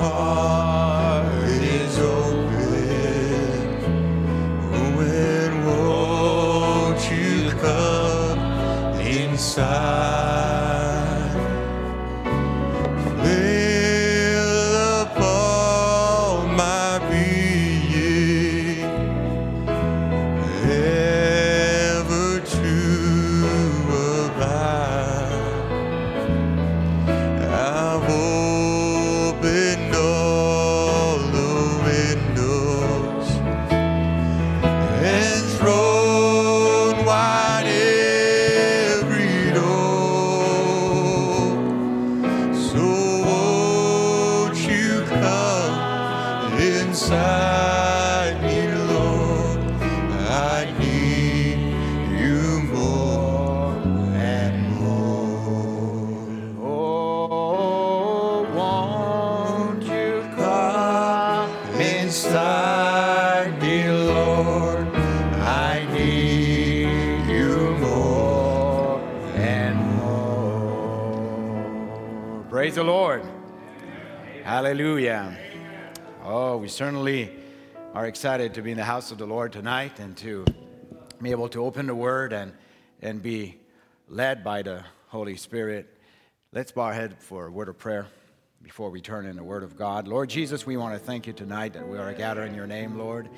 heart certainly are excited to be in the house of the Lord tonight and to be able to open the Word and, and be led by the Holy Spirit. Let's bow our head for a word of prayer before we turn in the Word of God. Lord Jesus, we want to thank you tonight that we are gathering your name, Lord.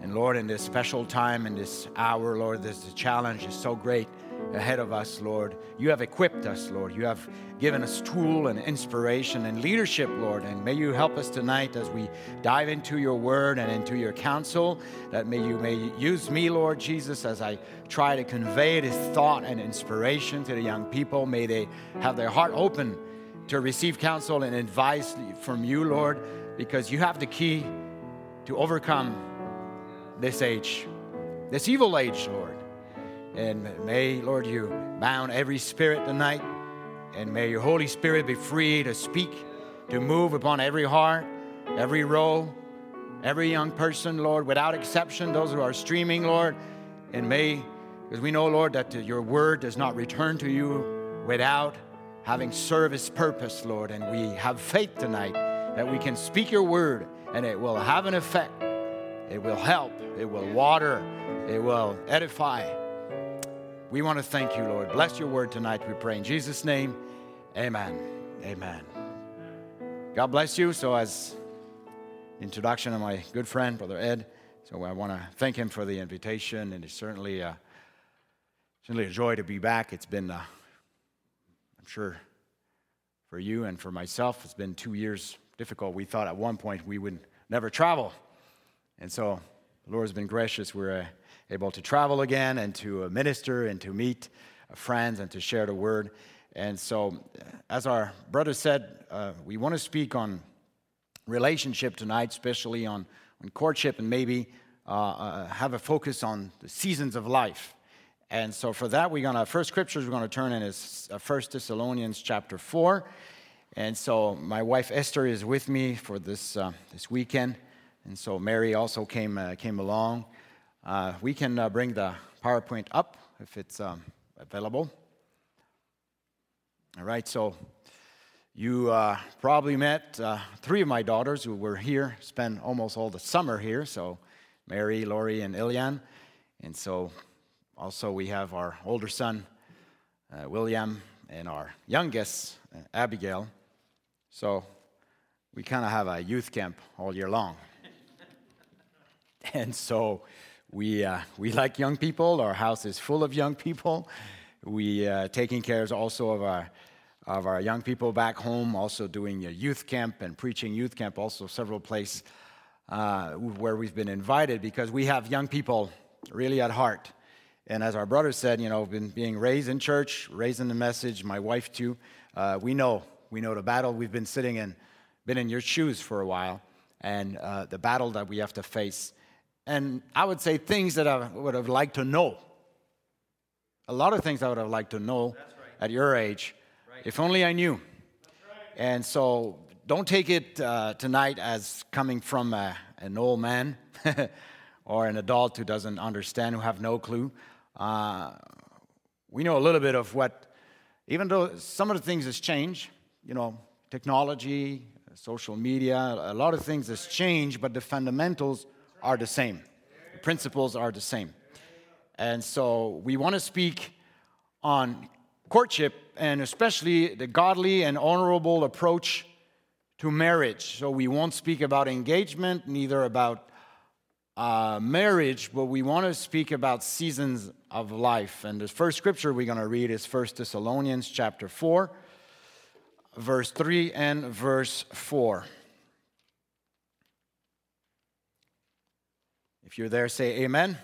And Lord, in this special time, in this hour, Lord, this challenge is so great ahead of us, Lord. You have equipped us, Lord. You have given us tool and inspiration and leadership, Lord. And may you help us tonight as we dive into your word and into your counsel. That may you may use me, Lord Jesus, as I try to convey this thought and inspiration to the young people. May they have their heart open to receive counsel and advice from you, Lord, because you have the key to overcome this age, this evil age, Lord. And may, Lord, you bound every spirit tonight, and may your Holy Spirit be free to speak, to move upon every heart, every row, every young person, Lord, without exception, those who are streaming, Lord. And may, because we know, Lord, that your word does not return to you without having service purpose, Lord. And we have faith tonight that we can speak your word and it will have an effect. It will help, it will water, it will edify. We want to thank you, Lord. Bless your word tonight, we pray. In Jesus' name, amen. Amen. God bless you. So, as introduction of my good friend, Brother Ed, so I want to thank him for the invitation, and it's certainly, uh, certainly a joy to be back. It's been, uh, I'm sure, for you and for myself, it's been two years difficult. We thought at one point we would never travel. And so the Lord has been gracious. We're uh, able to travel again and to uh, minister and to meet uh, friends and to share the word. And so, uh, as our brother said, uh, we want to speak on relationship tonight, especially on, on courtship, and maybe uh, uh, have a focus on the seasons of life. And so, for that, we're going to, first scriptures we're going to turn in is 1 Thessalonians chapter 4. And so, my wife Esther is with me for this, this weekend. And so, Mary also came, came along. Uh, we can uh, bring the PowerPoint up if it's um, available. All right, so you uh, probably met uh, three of my daughters who were here, spent almost all the summer here. So, Mary, Lori, and Ilian. And so, also, we have our older son, uh, William, and our youngest, uh, Abigail. So, we kind of have a youth camp all year long. and so, we, uh, we like young people. Our house is full of young people. We uh, taking care also of our of our young people back home, also doing a youth camp and preaching youth camp, also several places uh, where we've been invited because we have young people really at heart. And as our brother said, you know, been being raised in church, raised in the message, my wife too. Uh, we know, we know the battle. We've been sitting in, been in your shoes for a while, and uh, the battle that we have to face. And I would say things that I would have liked to know. A lot of things I would have liked to know at your age. If only I knew. And so don't take it uh, tonight as coming from a, an old man or an adult who doesn't understand, who have no clue. Uh, we know a little bit of what, even though some of the things has changed, you know, technology, social media, a lot of things has changed, but the fundamentals are the same. The principles are the same. And so we want to speak on courtship and especially the godly and honorable approach to marriage. So we won't speak about engagement, neither about uh, marriage, but we want to speak about seasons of life. And the first scripture we're going to read is 1 Thessalonians chapter 4, verse 3 and verse 4. If you're there, say amen. amen.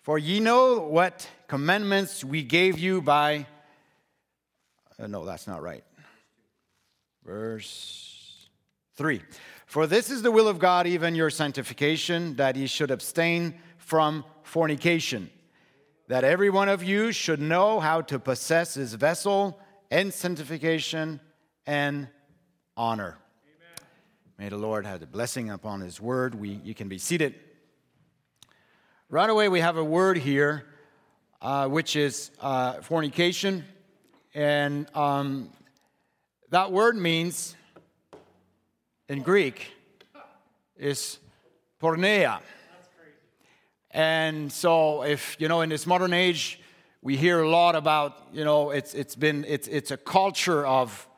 For ye know what commandments we gave you by. Uh, no, that's not right. Verse 3. For this is the will of God, even your sanctification, that ye should abstain from fornication, that every one of you should know how to possess his vessel in sanctification and honor. Amen. May the Lord have the blessing upon his word. We, you can be seated. Right away, we have a word here, uh, which is uh, fornication. And um, that word means in Greek is porneia. And so, if you know, in this modern age, we hear a lot about, you know, it's, it's been, it's, it's a culture of,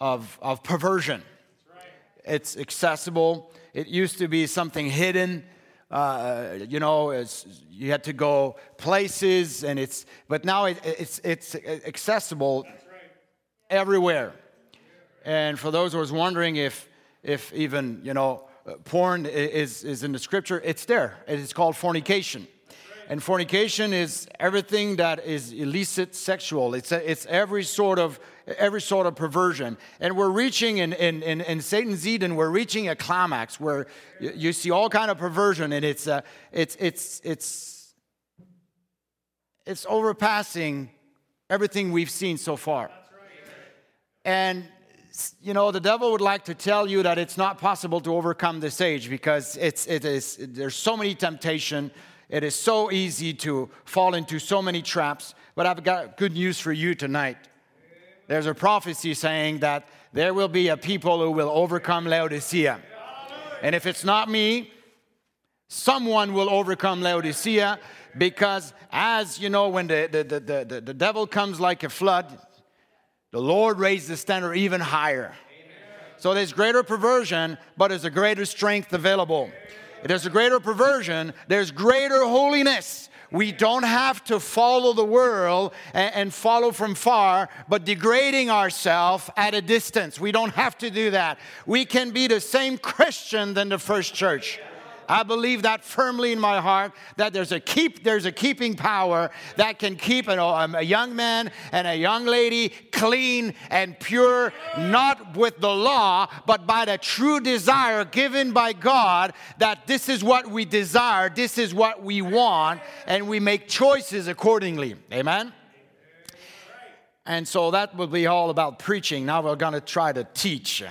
of, of perversion. Right. It's accessible. It used to be something hidden. Uh, you know, you had to go places, and it's, but now it, it's, it's accessible right. everywhere. And for those who was wondering if if even, you know, porn is, is in the scripture, it's there. It is called fornication. And fornication is everything that is illicit sexual. It's, a, it's every sort of every sort of perversion. And we're reaching in, in, in, in Satan's Eden, we're reaching a climax where you, you see all kind of perversion and it's, uh, it's, it's, it's, it's overpassing everything we've seen so far. And you know, the devil would like to tell you that it's not possible to overcome this age because it's, it is, there's so many temptation. It is so easy to fall into so many traps. But I've got good news for you tonight. There's a prophecy saying that there will be a people who will overcome Laodicea. And if it's not me, someone will overcome Laodicea because, as you know, when the, the, the, the, the devil comes like a flood, the Lord raised the standard even higher. So there's greater perversion, but there's a greater strength available. There's a greater perversion, there's greater holiness. We don't have to follow the world and, and follow from far, but degrading ourselves at a distance. We don't have to do that. We can be the same Christian than the first church. I believe that firmly in my heart that there's a keep there's a keeping power that can keep an, um, a young man and a young lady clean and pure, not with the law, but by the true desire given by God that this is what we desire, this is what we want, and we make choices accordingly. Amen. And so that will be all about preaching. Now we're going to try to teach.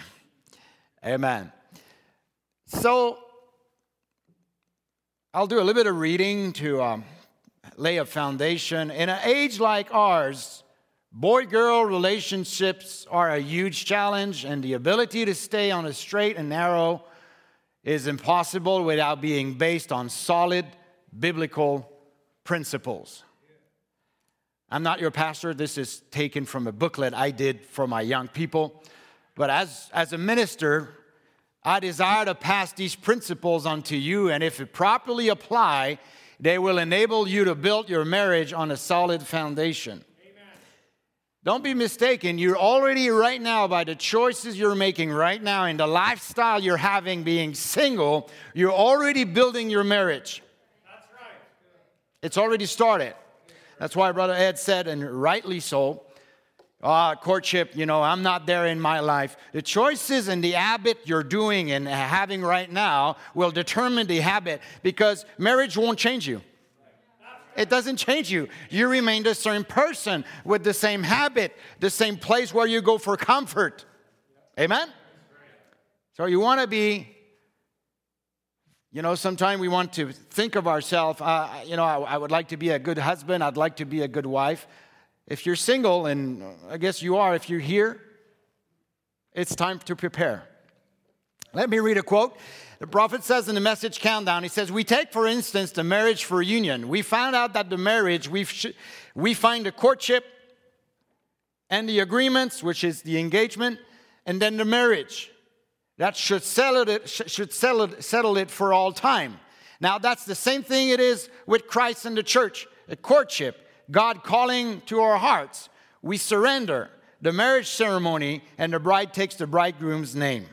Amen. So I'll do a little bit of reading to um, lay a foundation. In an age like ours, boy girl relationships are a huge challenge, and the ability to stay on a straight and narrow is impossible without being based on solid biblical principles. I'm not your pastor. This is taken from a booklet I did for my young people. But as, as a minister, I desire to pass these principles unto you, and if it properly apply, they will enable you to build your marriage on a solid foundation. Amen. Don't be mistaken, you're already right now, by the choices you're making right now and the lifestyle you're having being single, you're already building your marriage. That's right. It's already started. That's why Brother Ed said, and rightly so, uh, courtship, you know, I'm not there in my life. The choices and the habit you're doing and having right now will determine the habit because marriage won't change you. It doesn't change you. You remain the same person with the same habit, the same place where you go for comfort. Amen? So you want to be, you know, sometimes we want to think of ourselves, uh, you know, I, I would like to be a good husband, I'd like to be a good wife. If you're single, and I guess you are if you're here, it's time to prepare. Let me read a quote. The prophet says in the message countdown, he says, We take, for instance, the marriage for union. We found out that the marriage, we we find the courtship and the agreements, which is the engagement, and then the marriage. That should settle it, should settle it, settle it for all time. Now, that's the same thing it is with Christ and the church a courtship, God calling to our hearts. We surrender the marriage ceremony, and the bride takes the bridegroom's name.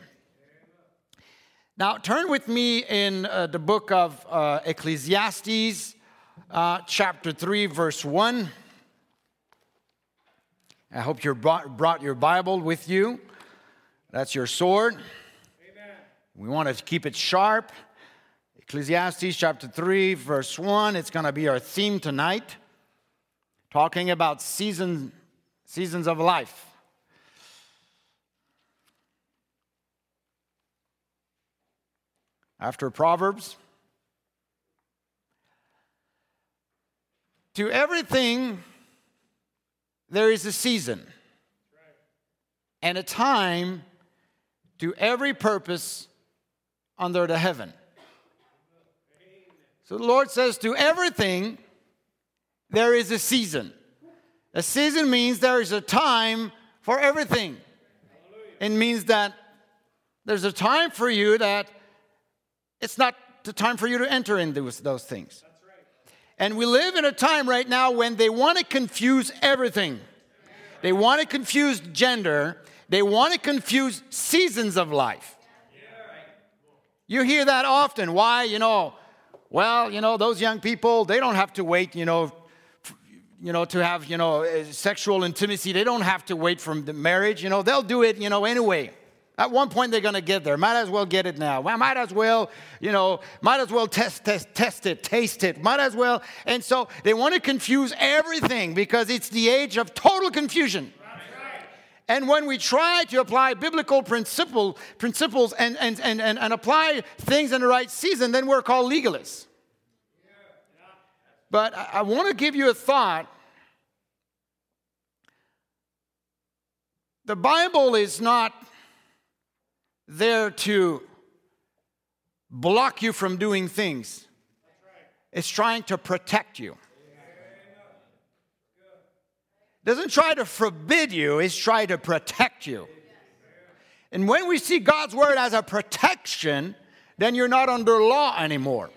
Now, turn with me in uh, the book of uh, Ecclesiastes, uh, chapter 3, verse 1. I hope you brought, brought your Bible with you. That's your sword. Amen. We want to keep it sharp. Ecclesiastes chapter 3, verse 1. It's going to be our theme tonight, talking about season, seasons of life. After Proverbs, to everything there is a season and a time to every purpose under the heaven. So the Lord says, to everything, there is a season. A season means there is a time for everything. It means that there's a time for you that it's not the time for you to enter into those, those things. And we live in a time right now when they want to confuse everything. They want to confuse gender. They want to confuse seasons of life. You hear that often. Why? You know, well, you know, those young people, they don't have to wait, you know, you know, to have, you know, uh, sexual intimacy. They don't have to wait for the marriage. You know, they'll do it, you know, anyway. At one point, they're going to get there. Might as well get it now. Well, might as well, you know, might as well test, test, test it, taste it. Might as well. And so they want to confuse everything because it's the age of total confusion. And when we try to apply biblical principle, principles and, and, and, and, and apply things in the right season, then we're called legalists. But I, I want to give you a thought. The Bible is not there to block you from doing things, it's trying to protect you doesn't try to forbid you, it's trying to protect you. And when we see God's word as a protection, then you're not under law anymore.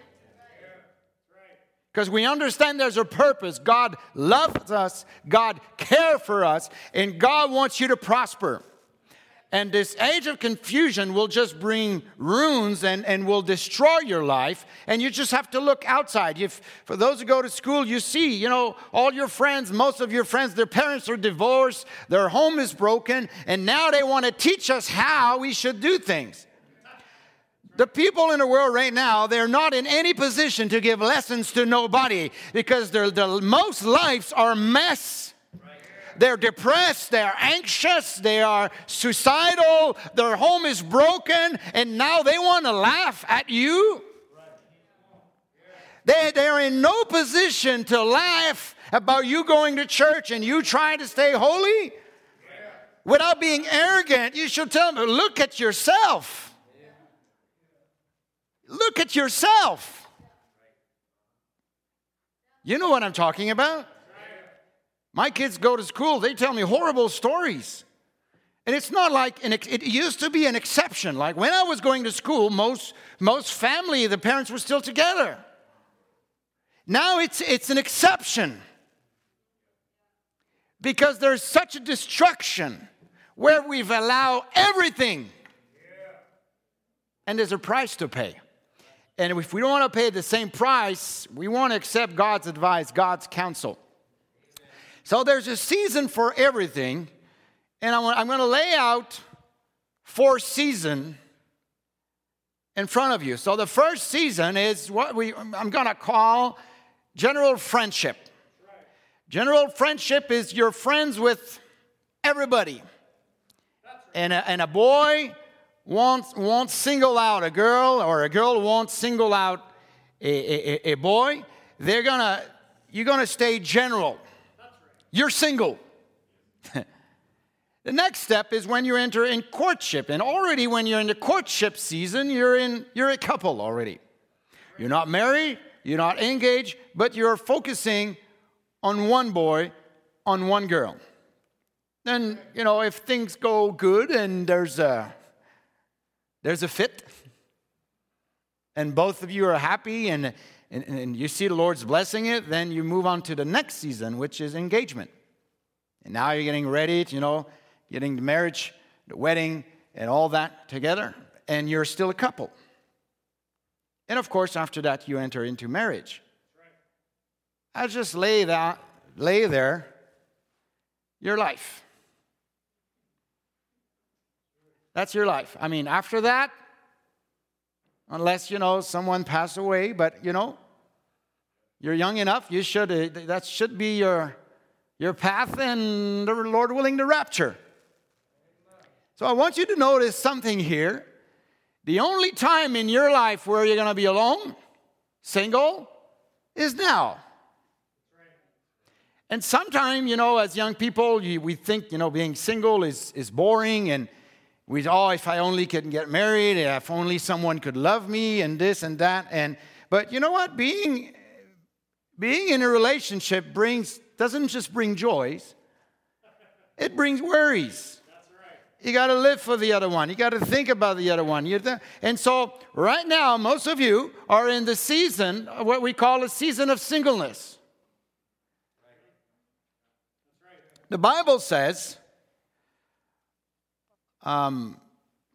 Because we understand there's a purpose. God loves us, God cares for us, and God wants you to prosper. And this age of confusion will just bring ruins and, and will destroy your life. And you just have to look outside. If, for those who go to school, you see, you know, all your friends, most of your friends, their parents are divorced, their home is broken, and now they want to teach us how we should do things. The people in the world right now, they're not in any position to give lessons to nobody because their, their most lives are mess they're depressed, they're anxious, they are suicidal, their home is broken, and now they want to laugh at you. They, they're in no position to laugh about you going to church and you trying to stay holy. Without being arrogant, you should tell them, look at yourself. Look at yourself. You know what I'm talking about? My kids go to school, they tell me horrible stories. And it's not like an, it used to be an exception. Like when I was going to school, most, most family, the parents were still together. Now it's, it's an exception because there's such a destruction where we've allowed everything and there's a price to pay. And if we don't want to pay the same price, we want to accept God's advice, God's counsel. So there's a season for everything, and I'm going to lay out four seasons in front of you. So the first season is what we I'm going to call general friendship. General friendship is you're friends with everybody. And a, and a boy won't, won't single out a girl, or a girl won't single out a, a, a boy. They're gonna, you're gonna stay general. You're single. The next step is when you enter in courtship. And already when you're in the courtship season, you're in you're a couple already. You're not married, you're not engaged, but you're focusing on one boy, on one girl. Then, you know, if things go good and there's a there's a fit, and both of you are happy and, and, and you see the Lord's blessing it, then you move on to the next season, which is engagement. And now you're getting ready, to, you know, getting the marriage, the wedding, and all that together, and you're still a couple. And of course, after that, you enter into marriage. I just lay that, lay there, your life. That's your life. I mean, after that, unless you know someone passed away, but you know, you're young enough. You should uh, that should be your your path, and the Lord willing, the rapture. So I want you to notice something here. The only time in your life where you're going to be alone, single, is now. And sometimes, you know, as young people, you, we think, you know, being single is, is boring and we, oh, if I only could get married, if only someone could love me and this and that. And, but you know what? Being, being in a relationship brings, doesn't just bring joys, it brings worries. You got to live for the other one. You got to think about the other one. Th- and so, right now, most of you are in the season, what we call a season of singleness. The Bible says, um,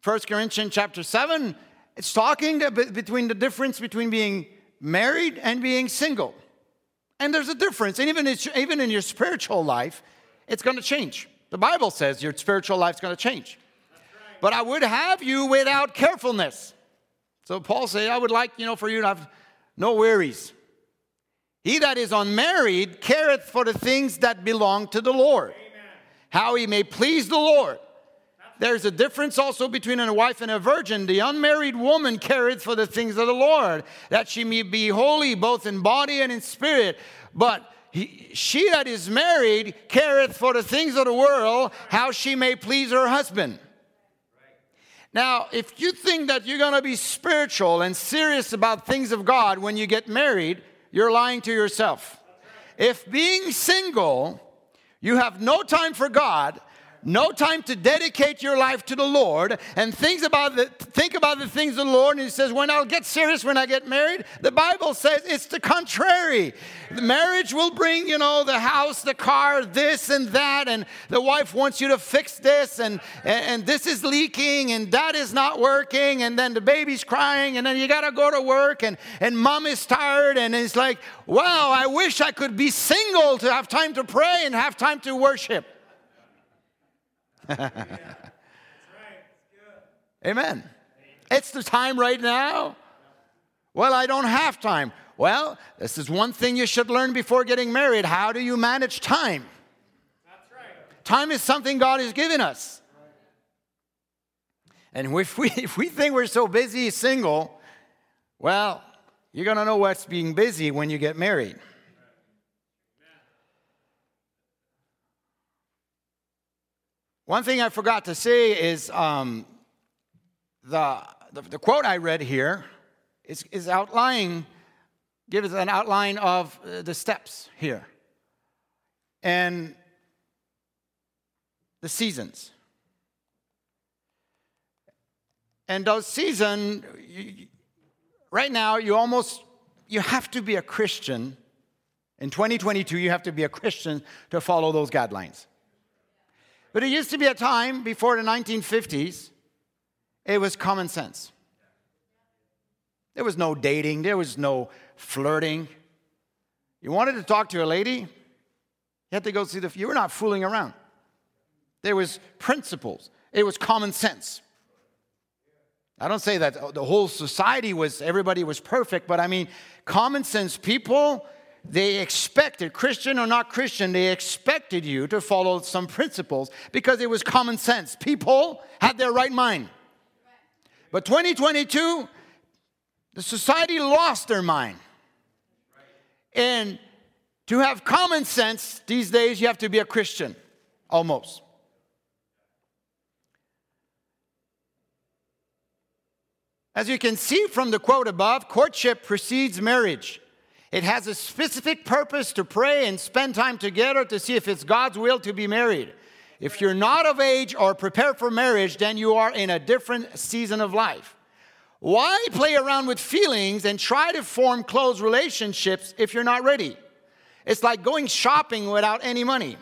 1 Corinthians chapter 7, it's talking between the difference between being married and being single. And there's a difference. And even, even in your spiritual life, it's going to change. The Bible says your spiritual life's going to change. Right. But I would have you without carefulness. So Paul said, I would like, you know, for you to have no worries. He that is unmarried careth for the things that belong to the Lord, Amen. how he may please the Lord. There's a difference also between a wife and a virgin. The unmarried woman careth for the things of the Lord, that she may be holy both in body and in spirit. But he, she that is married careth for the things of the world, how she may please her husband. Now, if you think that you're going to be spiritual and serious about things of God when you get married, you're lying to yourself. If being single, you have no time for God, no time to dedicate your life to the Lord and think about the, think about the things of the Lord. And he says, when I'll get serious when I get married, the Bible says it's the contrary. The marriage will bring, you know, the house, the car, this and that, and the wife wants you to fix this, and, and, and this is leaking, and that is not working, and then the baby's crying, and then you gotta go to work, and, and mom is tired, and it's like, wow, I wish I could be single to have time to pray and have time to worship. Amen. It's the time right now. Well, I don't have time. Well, this is one thing you should learn before getting married. How do you manage time? Right. Time is something God has given us. And if we, if we think we're so busy single, well, you're going to know what's being busy when you get married. One thing I forgot to say is um, the, the, the, quote I read here is, is outlining, gives an outline of uh, the steps here and the seasons. And those seasons, right now, you almost you have to be a Christian. In 2022, you have to be a Christian to follow those guidelines. But it used to be a time before the 1950s, it was common sense. There was no dating, there was no flirting. You wanted to talk to a lady, you had to go see the, you were not fooling around. There was principles, it was common sense. I don't say that the whole society was, everybody was perfect, but I mean, common sense people they expected, Christian or not Christian, they expected you to follow some principles because it was common sense. People had their right mind. But 2022, the society lost their mind. And to have common sense these days, you have to be a Christian, almost. As you can see from the quote above, courtship precedes marriage. It has a specific purpose to pray and spend time together to see if it's God's will to be married. If you're not of age or prepared for marriage, then you are in a different season of life. Why play around with feelings and try to form close relationships if you're not ready? It's like going shopping without any money.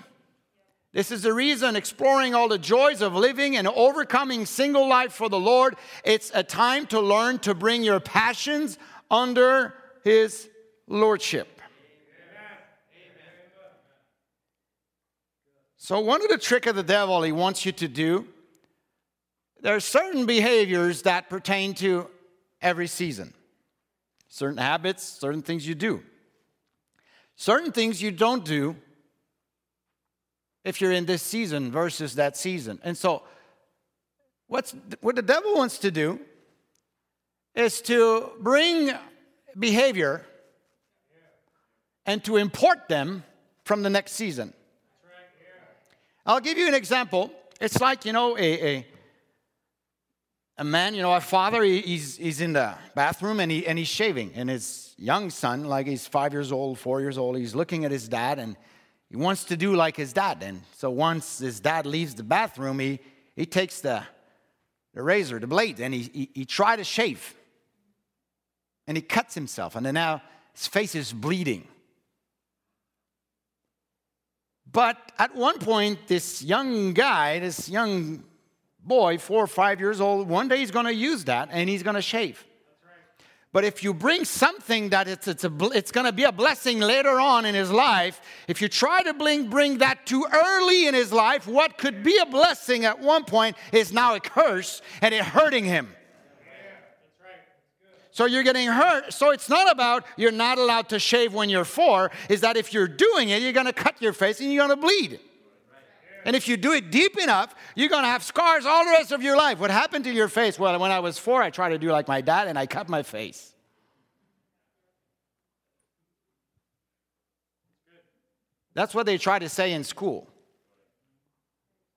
This is the reason exploring all the joys of living and overcoming single life for the Lord. It's a time to learn to bring your passions under His Lordship. So, one of the trick of the devil he wants you to do, there are certain behaviors that pertain to every season, certain habits, certain things you do, certain things you don't do if you're in this season versus that season. And so, what's, what the devil wants to do is to bring behavior and to import them from the next season. I'll give you an example. It's like, you know, a, a, a man, you know, a father, he, he's, he's in the bathroom and, he, and he's shaving. And his young son, like he's five years old, four years old, he's looking at his dad and he wants to do like his dad. And so once his dad leaves the bathroom, he, he takes the, the razor, the blade, and he, he, he tries to shave. And he cuts himself. And then now his face is bleeding. But at one point, this young guy, this young boy, four or five years old, one day he's going to use that and he's going to shave. But if you bring something that it's, it's, a, it's going to be a blessing later on in his life, if you try to bring, bring that too early in his life, what could be a blessing at one point is now a curse and it hurting him. So you're getting hurt. So it's not about you're not allowed to shave when you're four, is that if you're doing it, you're going to cut your face and you're going to bleed. And if you do it deep enough, you're going to have scars all the rest of your life. What happened to your face? Well, when I was four, I tried to do like my dad and I cut my face. That's what they try to say in school.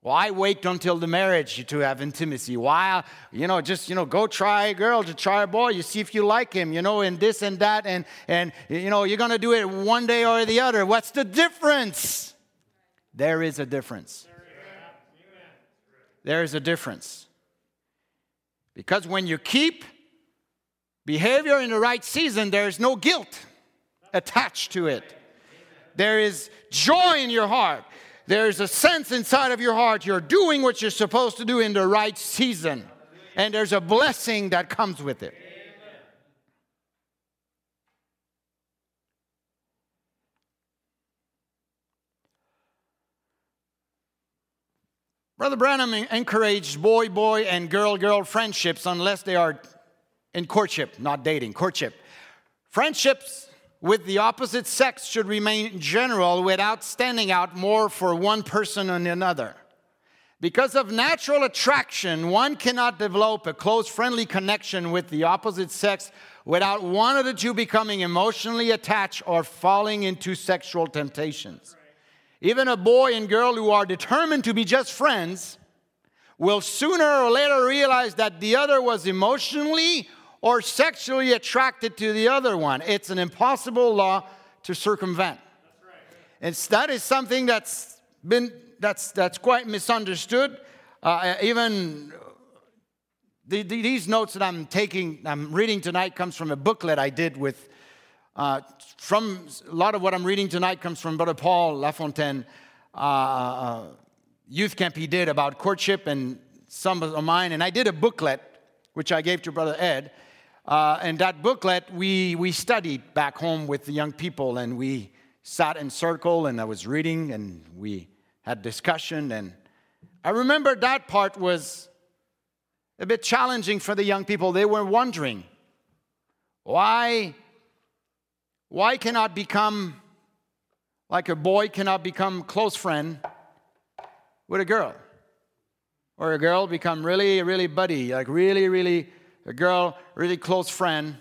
Why wait until the marriage to have intimacy? Why, you know, just, you know, go try a girl to try a boy. You see if you like him, you know, and this and that. And, and you know, you're going to do it one day or the other. What's the difference? There is a difference. There is a difference. Because when you keep behavior in the right season, there is no guilt attached to it. There is joy in your heart. There's a sense inside of your heart you're doing what you're supposed to do in the right season. And there's a blessing that comes with it. Brother Branham encouraged boy boy and girl girl friendships unless they are in courtship, not dating, courtship. Friendships with the opposite sex should remain general without standing out more for one person than another. Because of natural attraction, one cannot develop a close, friendly connection with the opposite sex without one of the two becoming emotionally attached or falling into sexual temptations. Even a boy and girl who are determined to be just friends will sooner or later realize that the other was emotionally or sexually attracted to the other one. It's an impossible law to circumvent. That's right. And that is something that's been that's that's quite misunderstood. Uh, even the, the, these notes that I'm taking, I'm reading tonight, comes from a booklet I did with uh, from a lot of what I'm reading tonight comes from Brother Paul Lafontaine, uh, uh, youth camp he did about courtship and some of mine. And I did a booklet, which I gave to Brother Ed. Uh, and that booklet we, we studied back home with the young people, and we sat in circle, and I was reading, and we had discussion. And I remember that part was a bit challenging for the young people. They were wondering why why cannot become like a boy cannot become close friend with a girl? Or a girl become really, really buddy, like really, really, a girl, really close friend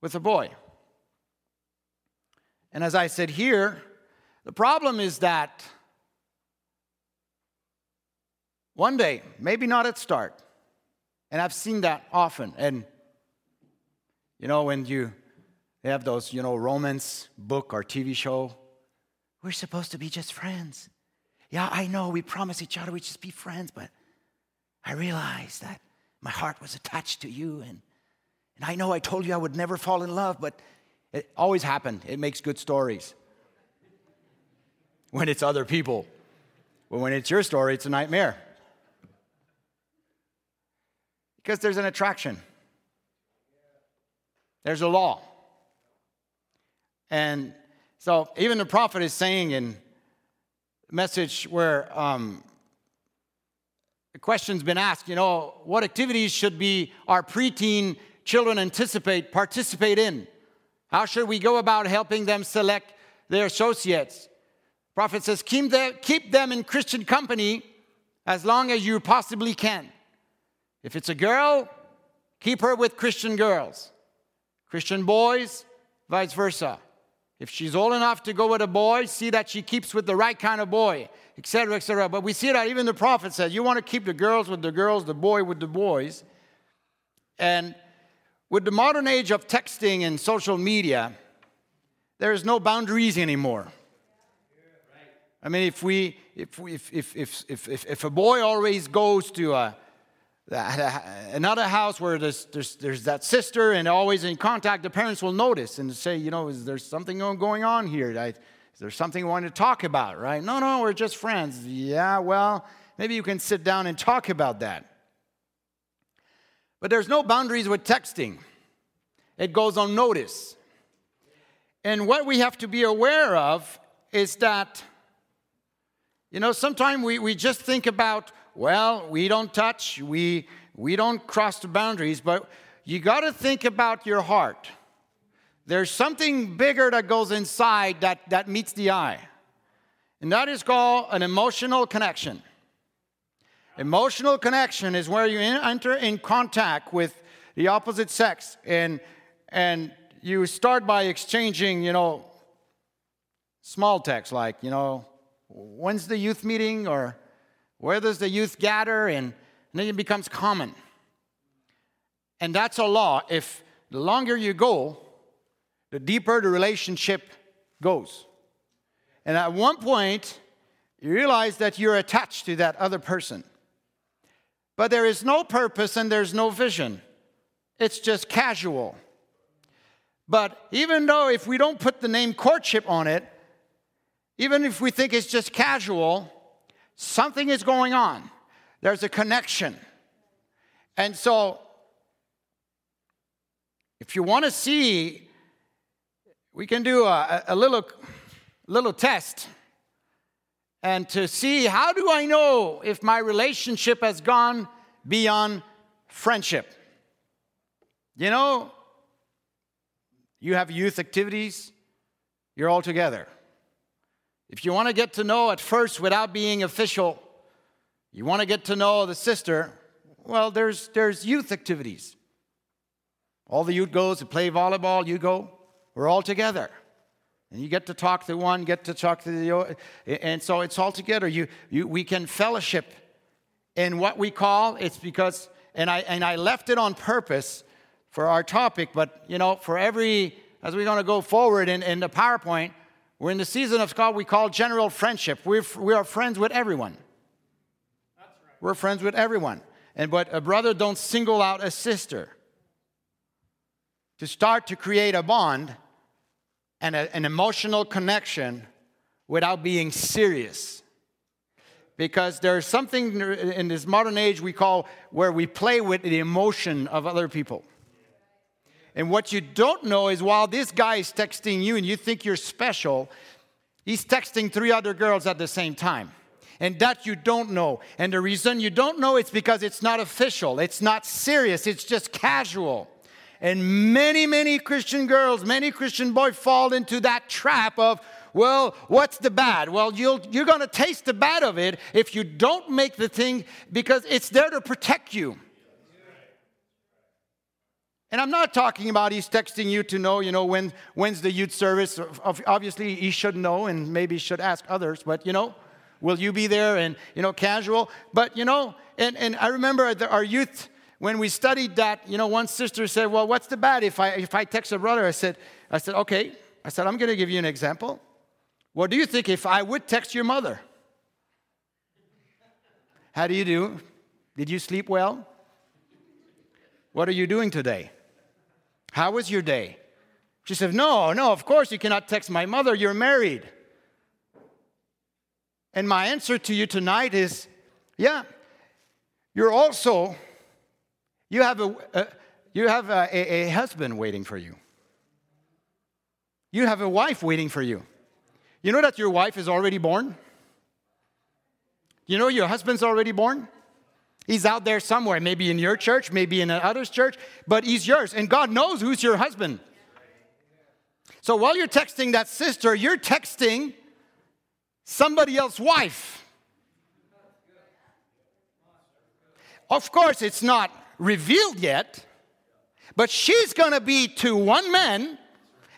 with a boy. And as I said here, the problem is that one day, maybe not at start, And I've seen that often. And, you know, when you have those, you know, romance book or TV show, we're supposed to be just friends. Yeah, I know we promise each other we just be friends, but I realize that my heart was attached to you. And, and I know I told you I would never fall in love, but it always happened. It makes good stories when it's other people. But when it's your story, it's a nightmare. Because there's an attraction, there's a law. And so even the prophet is saying in message where um, the question's been asked, you know, what activities should be our preteen children anticipate, participate in? How should we go about helping them select their associates? Prophet says, keep them, keep them in Christian company as long as you possibly can. If it's a girl, keep her with Christian girls. Christian boys, vice versa. If she's old enough to go with a boy, see that she keeps with the right kind of boy, etc., etc. But we see that even the prophet says you want to keep the girls with the girls, the boy with the boys. And with the modern age of texting and social media, there is no boundaries anymore. I mean, if we, if, we, if, if, if, if, if a boy always goes to a, another house where there's, there's, there's that sister and always in contact, the parents will notice and say, you know, is there something going on here? Is there something we want to talk about, right? No, no, we're just friends. Yeah, well, maybe you can sit down and talk about that. But there's no boundaries with texting, it goes unnoticed. And what we have to be aware of is that, you know, sometimes we, we just think about well, we don't touch, we, we don't cross the boundaries, but you got to think about your heart. There's something bigger that goes inside that, that meets the eye, and that is called an emotional connection. Emotional connection is where you enter in contact with the opposite sex, and, and you start by exchanging, you know, small text like, you know, when's the youth meeting or where does the youth gather? And, then it becomes common. And that's a law. If the longer you go, the deeper the relationship goes. And at one point, you realize that you're attached to that other person. But there is no purpose and there's no vision. It's just casual. But even though if we don't put the name courtship on it, even if we think it's just casual, Something is going on. There's a connection. And so, if you want to see, we can do a, a little, little test and to see how do I know if my relationship has gone beyond friendship. You know, you have youth activities, you're all together. If you want to get to know at first without being official, you want to get to know the sister, well, there's, there's youth activities. All the youth goes to play volleyball, you go, we're all together. And you get to talk to one, get to talk to the other, and so it's all together. You, you, we can fellowship in what we call, it's because, and I, and I left it on purpose for our topic, but you know, for every, as we're going to go forward in, in the PowerPoint, we're in the season of God we call general friendship. We're, we are friends with everyone. Right. We're friends with everyone. And but a brother don't single out a sister. To start to create a bond and a, an emotional connection without being serious. Because there's something in this modern age we call where we play with the emotion of other people. And what you don't know is while this guy is texting you and you think you're special, he's texting three other girls at the same time. And that you don't know. And the reason you don't know is because it's not official, it's not serious, it's just casual. And many, many Christian girls, many Christian boys fall into that trap of, well, what's the bad? Well, you'll, you're going to taste the bad of it if you don't make the thing because it's there to protect you. And I'm not talking about he's texting you to know, you know, when, when's the youth service. Obviously, he should know and maybe should ask others, but, you know, will you be there and, you know, casual? But, you know, and, and I remember our youth, when we studied that, you know, one sister said, Well, what's the bad if I, if I text a brother? I said, I said, Okay. I said, I'm going to give you an example. What do you think if I would text your mother? How do you do? Did you sleep well? What are you doing today? How was your day? She said, No, no, of course you cannot text my mother. You're married. And my answer to you tonight is yeah, you're also, you have a, a you have a, a, a husband waiting for you. You have a wife waiting for you. You know that your wife is already born? You know your husband's already born? He's out there somewhere, maybe in your church, maybe in another's church, but he's yours. And God knows who's your husband. So while you're texting that sister, you're texting somebody else's wife. Of course, it's not revealed yet, but she's gonna be to one man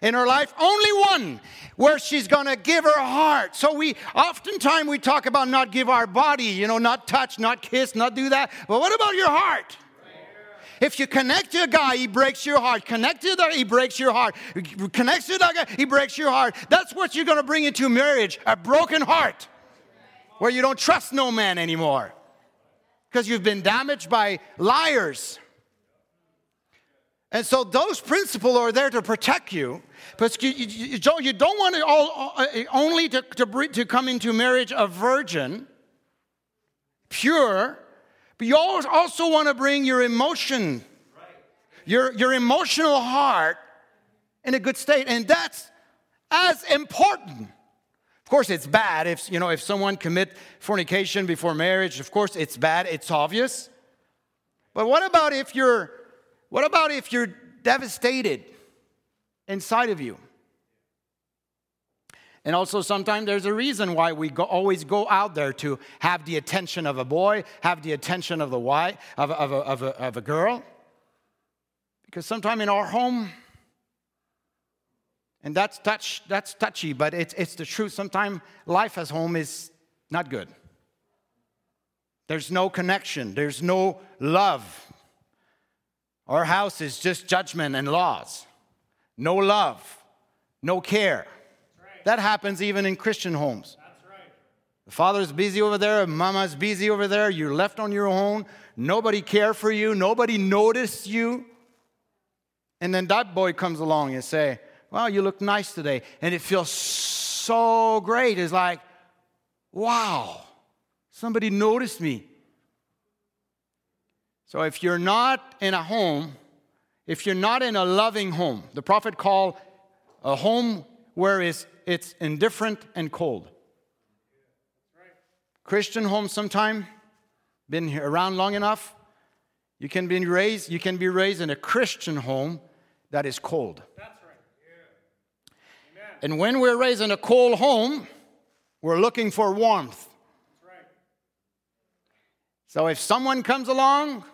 in her life, only one, where she's gonna give her heart. So we oftentimes we talk about not give our body, you know, not touch, not kiss, not do that. But what about your heart? If you connect to a guy, he breaks your heart. Connect to that, he breaks your heart. Connect to that guy, he breaks your heart. That's what you're gonna bring into marriage, a broken heart. Where you don't trust no man anymore. Because you've been damaged by liars. And so those principles are there to protect you. But you, you, you don't want to all, uh, only to, to, to come into marriage a virgin, pure, but you also want to bring your emotion, your, your emotional heart in a good state. And that's as important. Of course, it's bad if, you know, if someone commit fornication before marriage. Of course, it's bad. It's obvious. But what about if you're what about if you're devastated inside of you? And also, sometimes there's a reason why we go, always go out there to have the attention of a boy, have the attention of the wife, of, of, a, of, a, of a girl. Because sometimes in our home, and that's touch, that's touchy, but it's, it's the truth. Sometimes life as home is not good. There's no connection, there's no love, our house is just judgment and laws. No love, no care. Right. That happens even in Christian homes. Right. The father's busy over there, mama's busy over there, you're left on your own, nobody care for you, nobody notice you. And then that boy comes along and say, Well, you look nice today. And it feels so great. It's like, wow, somebody noticed me. So if you're not in a home, if you're not in a loving home, the prophet called a home where it's, it's indifferent and cold. Christian home sometime, been around long enough, you can be raised, you can be raised in a Christian home that is cold. That's right. Yeah. And when we're raised in a cold home, we're looking for warmth. Right. So if someone comes along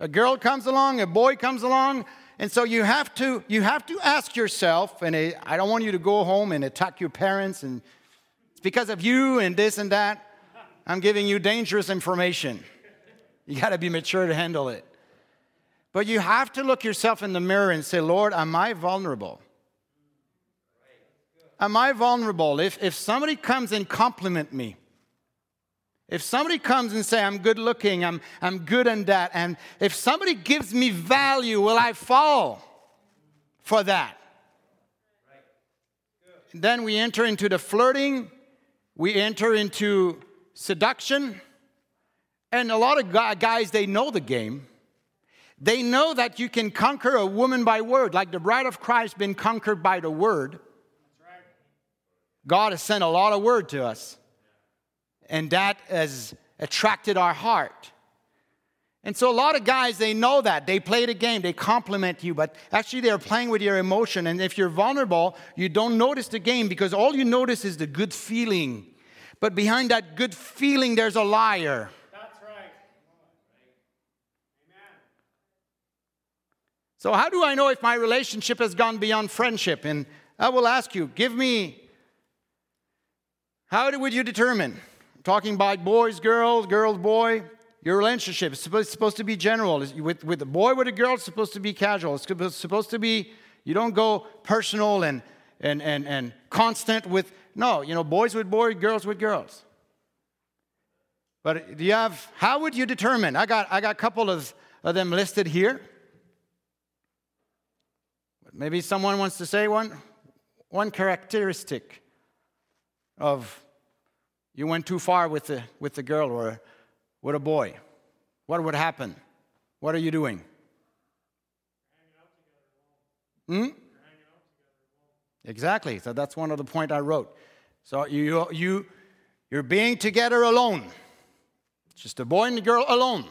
a girl comes along, a boy comes along, and so you have to you have to ask yourself, and I don't want you to go home and attack your parents, and it's because of you and this and that. I'm giving you dangerous information. You got to be mature to handle it. But you have to look yourself in the mirror and say, Lord, am I vulnerable? Am I vulnerable? If, if somebody comes and compliment me, if somebody comes and say, I'm good looking, I'm, I'm good in that, and if somebody gives me value, will I fall for that? Then we enter into the flirting, we enter into seduction, and a lot of guys, they know the game. They know that you can conquer a woman by word, like the bride of Christ been conquered by the word. God has sent a lot of word to us and that has attracted our heart. And so a lot of guys, they know that. They play the game, they compliment you, but actually they're playing with your emotion. And if you're vulnerable, you don't notice the game because all you notice is the good feeling. But behind that good feeling, there's a liar. That's right. Amen. So, how do I know if my relationship has gone beyond friendship? And I will ask you, give me, how would you determine? Talking about boys, girls, girls, boy. your relationship is supposed, to be general. With, with a boy, with a girl, it's supposed to be casual. It's supposed to be, you don't go personal and, and, and, and constant with, no, you know, boys with boys, girls with girls. But do you have, how would you determine? I got, I got a couple of, of them listed here. Maybe someone wants to say one, one characteristic of you went too far with the, with the girl or with a boy. What would happen? What are you doing? Hmm? Exactly. So that's one of the point I wrote. So you, you, you're being together alone. It's Just a boy and a girl alone.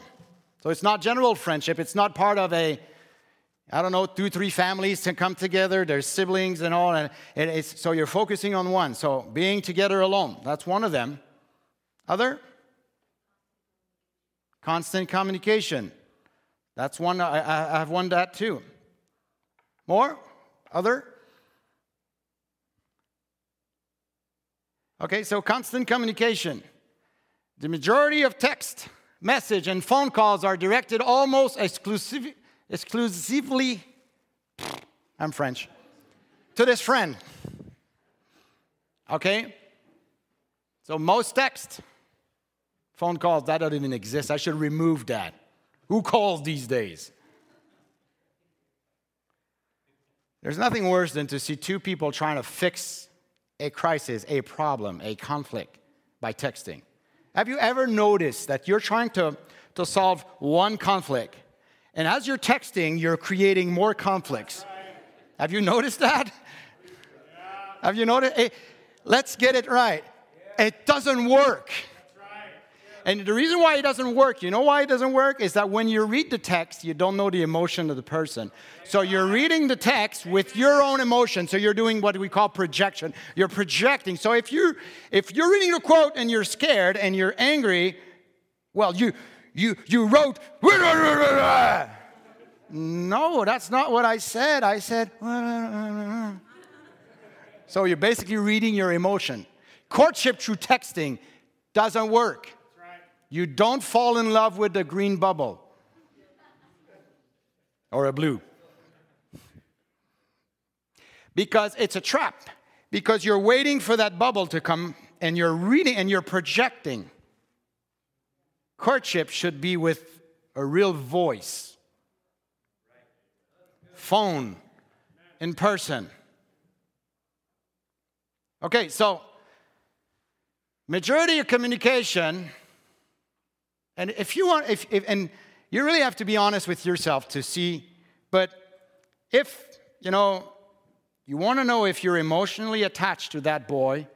So it's not general friendship. It's not part of a, I don't know, two, three families can come together. There's siblings and all. And it's, so you're focusing on one. So being together alone, that's one of them. Other? Constant communication. That's one, I, I have one that too. More? Other? Okay, so constant communication. The majority of text, message, and phone calls are directed almost exclusive, exclusively, I'm French, to this friend. Okay? So most text, phone calls, that doesn't even exist. I should remove that. Who calls these days? There's nothing worse than to see two people trying to fix a crisis, a problem, a conflict by texting. Have you ever noticed that you're trying to, to solve one conflict, and as you're texting, you're creating more conflicts? Have you noticed that? Have you noticed? Let's get it right. It doesn't work. And the reason why it doesn't work, you know why it doesn't work? Is that when you read the text, you don't know the emotion of the person. So you're reading the text with your own emotion. So you're doing what we call projection. You're projecting. So if you if you're reading a quote and you're scared and you're angry, well, you you you wrote No, that's not what I said. I said So you're basically reading your emotion. Courtship through texting doesn't work. You don't fall in love with a green bubble or a blue. Because it's a trap. Because you're waiting for that bubble to come and you're reading and you're projecting. Courtship should be with a real voice, phone, in person. Okay, so majority of communication and if you want, if, if, and you really have to be honest with yourself to see, but if, you know, you want to know if you're emotionally attached to that boy,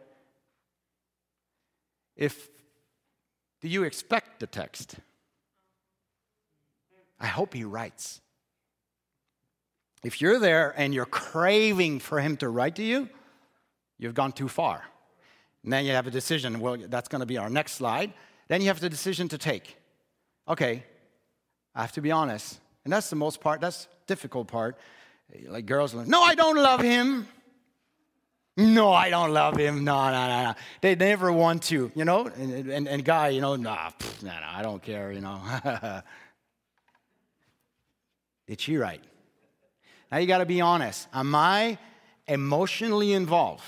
if, do you expect the text? I hope he writes. If you're there and you're craving for him to write to you, you've gone too far. Then you have a decision. Well, that's going to be our next slide. Then you have the decision to take. Okay, I have to be honest. And that's the most part, that's difficult part. Like girls, no, I don't love him. No, I don't love him. No, no, no, no. They never want to, you know? And, and, and guy, you know, nah, pff, nah, nah, I don't care, you know. Did she write? Now you got to be honest. Am I emotionally involved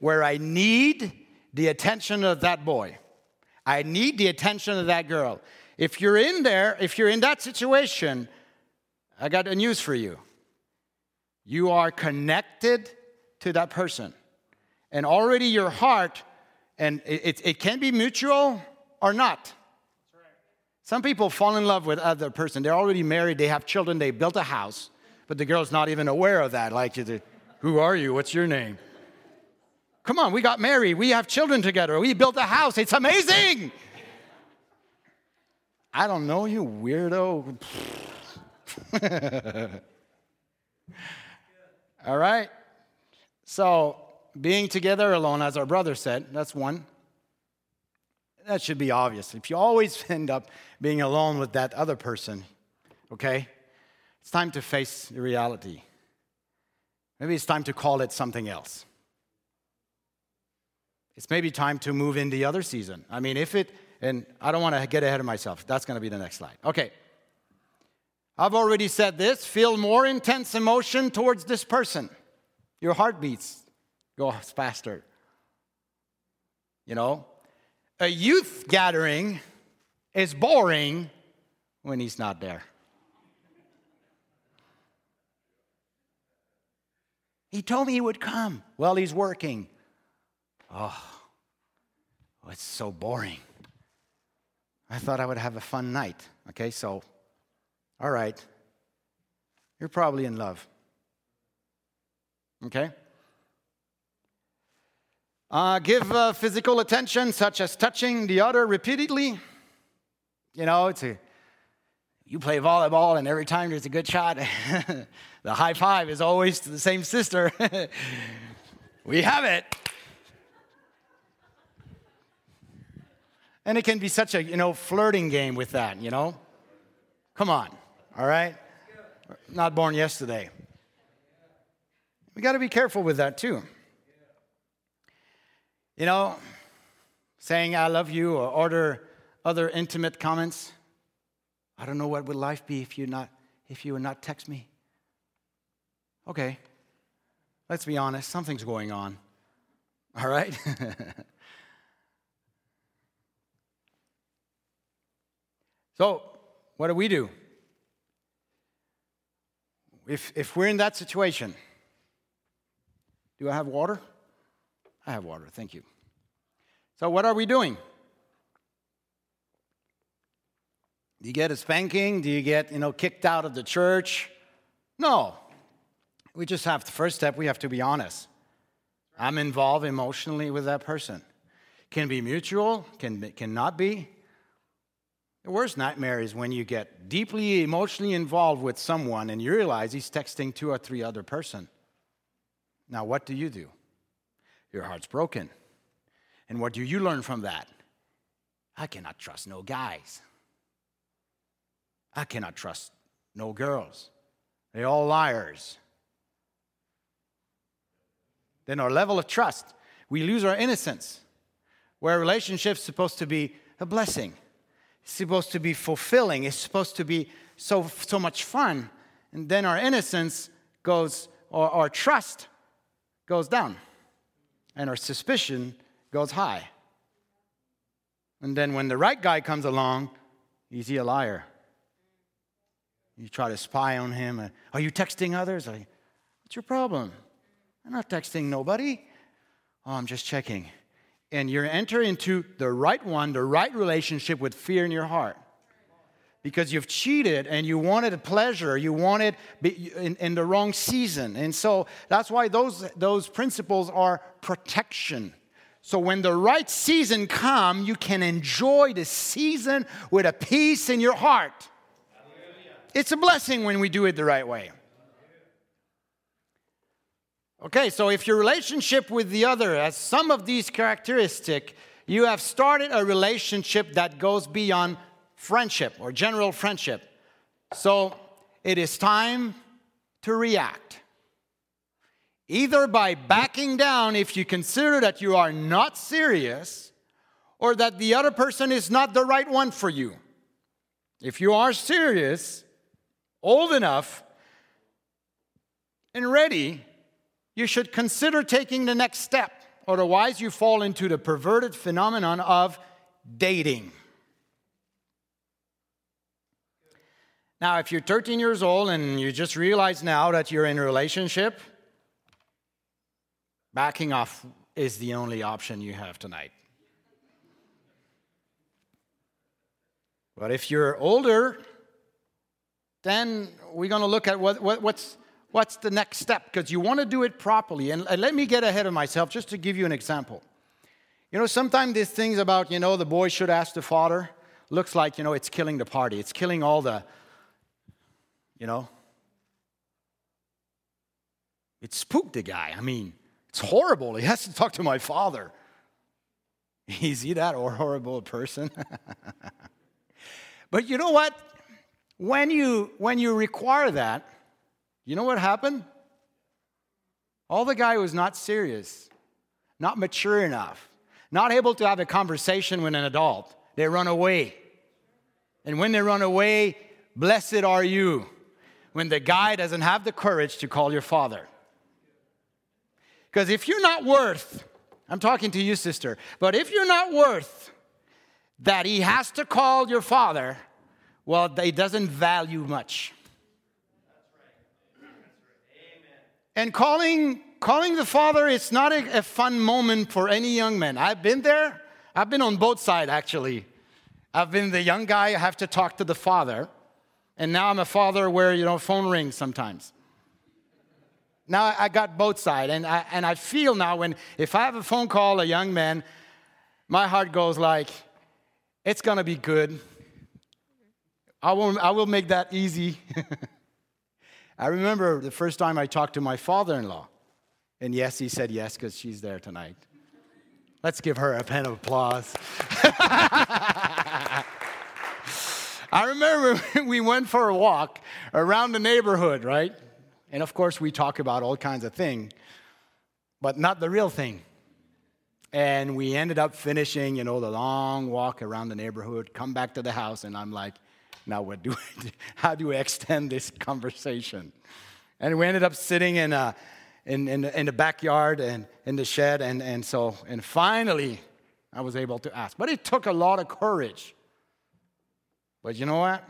where I need the attention of that boy? I need the attention of that girl. If you're in there, if you're in that situation, I got a news for you. You are connected to that person. And already your heart, and it, it, can be mutual or not. Some people fall in love with other person. They're already married, they have children, they built a house, but the girl's not even aware of that. Like, who are you? What's your name? Come on, we got married. We have children together. We built a house. It's amazing. I don't know, you weirdo. All right. So, being together alone, as our brother said, that's one. That should be obvious. If you always end up being alone with that other person, okay, it's time to face reality. Maybe it's time to call it something else it's maybe time to move in the other season. I mean, if it and I don't want to get ahead of myself. That's going to be the next slide. Okay. I've already said this feel more intense emotion towards this person. Your heartbeats go faster. You know, a youth gathering is boring when he's not there. He told me he would come. Well, he's working. Oh, oh it's so boring. I thought I would have a fun night. Okay, so, all right. You're probably in love. Okay? Uh, give uh, physical attention, such as touching the other repeatedly. You know, it's a, you play volleyball, and every time there's a good shot, the high five is always to the same sister. we have it. And it can be such a, you know, flirting game with that, you know? Come on, all right? Not born yesterday. We got to be careful with that too. You know, saying I love you or order other intimate comments. I don't know what would life be if you not if you would not text me. Okay. Let's be honest, something's going on. All right? so, what do we do? If, if we're in that situation, do I have water? I have water, thank you. So, what are we doing? Do you get a spanking? Do you get, you know, kicked out of the church? No. We just have the first step, we have to be honest. I'm involved emotionally with that person. Can be mutual, can cannot be. The worst nightmare is when you get deeply emotionally involved with someone and you realize he's texting two or three other person. Now, what do you do? Your heart's broken. And what do you learn from that? I cannot trust no guys. I cannot trust no girls. They're all liars. Then our level of trust, we lose our innocence. Where relationship's supposed to be a blessing, it's supposed to be fulfilling, it's supposed to be so, so much fun. And then our innocence goes, or our trust goes down and our suspicion goes high. And then when the right guy comes along, is he a liar? You try to spy on him. Are you texting others? What's your problem? I'm not texting nobody. Oh, I'm just checking. And you enter into the right one, the right relationship with fear in your heart. Because you've cheated and you wanted a pleasure, you wanted in, in the wrong season. And so that's why those, those principles are protection. So when the right season come, you can enjoy the season with a peace in your heart. It's a blessing when we do it the right way. Okay, so if your relationship with the other has some of these characteristics, you have started a relationship that goes beyond friendship or general friendship. So it is time to react. Either by backing down if you consider that you are not serious or that the other person is not the right one for you. If you are serious, old enough, and ready, you should consider taking the next step. Otherwise, you fall into the perverted phenomenon of dating. Now, if you're 13 years old and you just realize now that you're in a relationship, backing off is the only option you have tonight. But if you're older, then we're going to look at what, what, what's, what's the next step because you want to do it properly. And, and let me get ahead of myself just to give you an example. You know, sometimes these things about, you know, the boy should ask the father looks like, you know, it's killing the party. It's killing all the, you know. It spooked the guy. I mean, it's horrible. He has to talk to my father. Is he that horrible person? but you know what? When you, when you require that, you know what happened? All the guy was not serious, not mature enough, not able to have a conversation with an adult they run away. And when they run away, blessed are you when the guy doesn't have the courage to call your father. Because if you're not worth, I'm talking to you, sister, but if you're not worth that he has to call your father, well, he doesn't value much. And calling, calling the father is not a, a, fun moment for any young man. I've been there. I've been on both sides, actually. I've been the young guy, I have to talk to the father. And now I'm a father where, you know, phone rings sometimes. Now I got both sides. And I, and I feel now when, if I have a phone call, a young man, my heart goes like, it's going to be good. I will, I will make that easy. I remember the first time I talked to my father in law. And yes, he said yes because she's there tonight. Let's give her a pen of applause. I remember we went for a walk around the neighborhood, right? And of course, we talk about all kinds of things, but not the real thing. And we ended up finishing, you know, the long walk around the neighborhood, come back to the house, and I'm like, now what do we, how do we extend this conversation? And we ended up sitting in, a, in, in, in the backyard and in the shed. And, and so, and finally, I was able to ask. But it took a lot of courage. But you know what?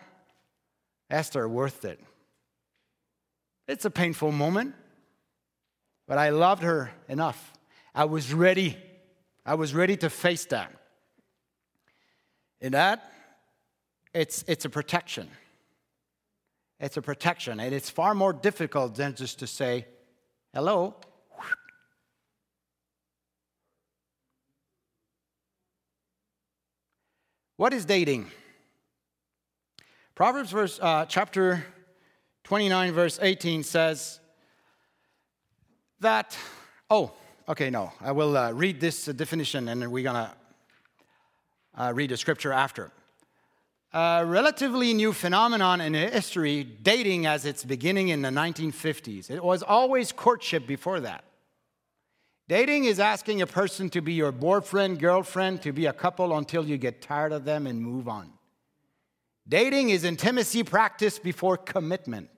Esther, worth it. It's a painful moment, but I loved her enough. I was ready. I was ready to face that. In that, it's, it's a protection. It's a protection, and it's far more difficult than just to say, hello. What is dating? Proverbs verse, uh, chapter 29, verse 18 says that, oh, okay, no, I will uh, read this definition and we're going to read the scripture after a relatively new phenomenon in history dating as its beginning in the 1950s. It was always courtship before that. Dating is asking a person to be your boyfriend, girlfriend, to be a couple until you get tired of them and move on. Dating is intimacy practice before commitment.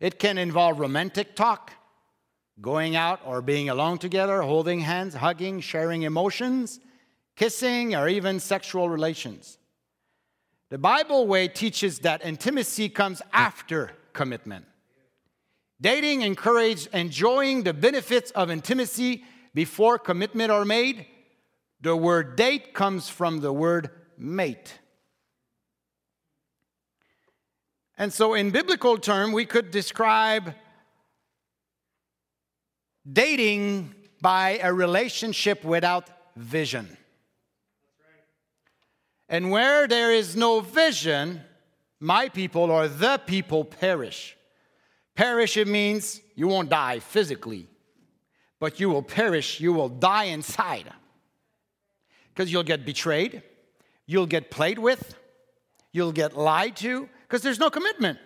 It can involve romantic talk, going out or being alone together, holding hands, hugging, sharing emotions, kissing, or even sexual relations. The Bible way teaches that intimacy comes after commitment. Dating encourages enjoying the benefits of intimacy before commitment are made. The word date comes from the word mate. And so, in biblical term, we could describe dating by a relationship without vision. And where there is no vision, my people or the people perish. Perish, it means you won't die physically, but you will perish, you will die inside. Because you'll get betrayed, you'll get played with, you'll get lied to, because there's no commitment.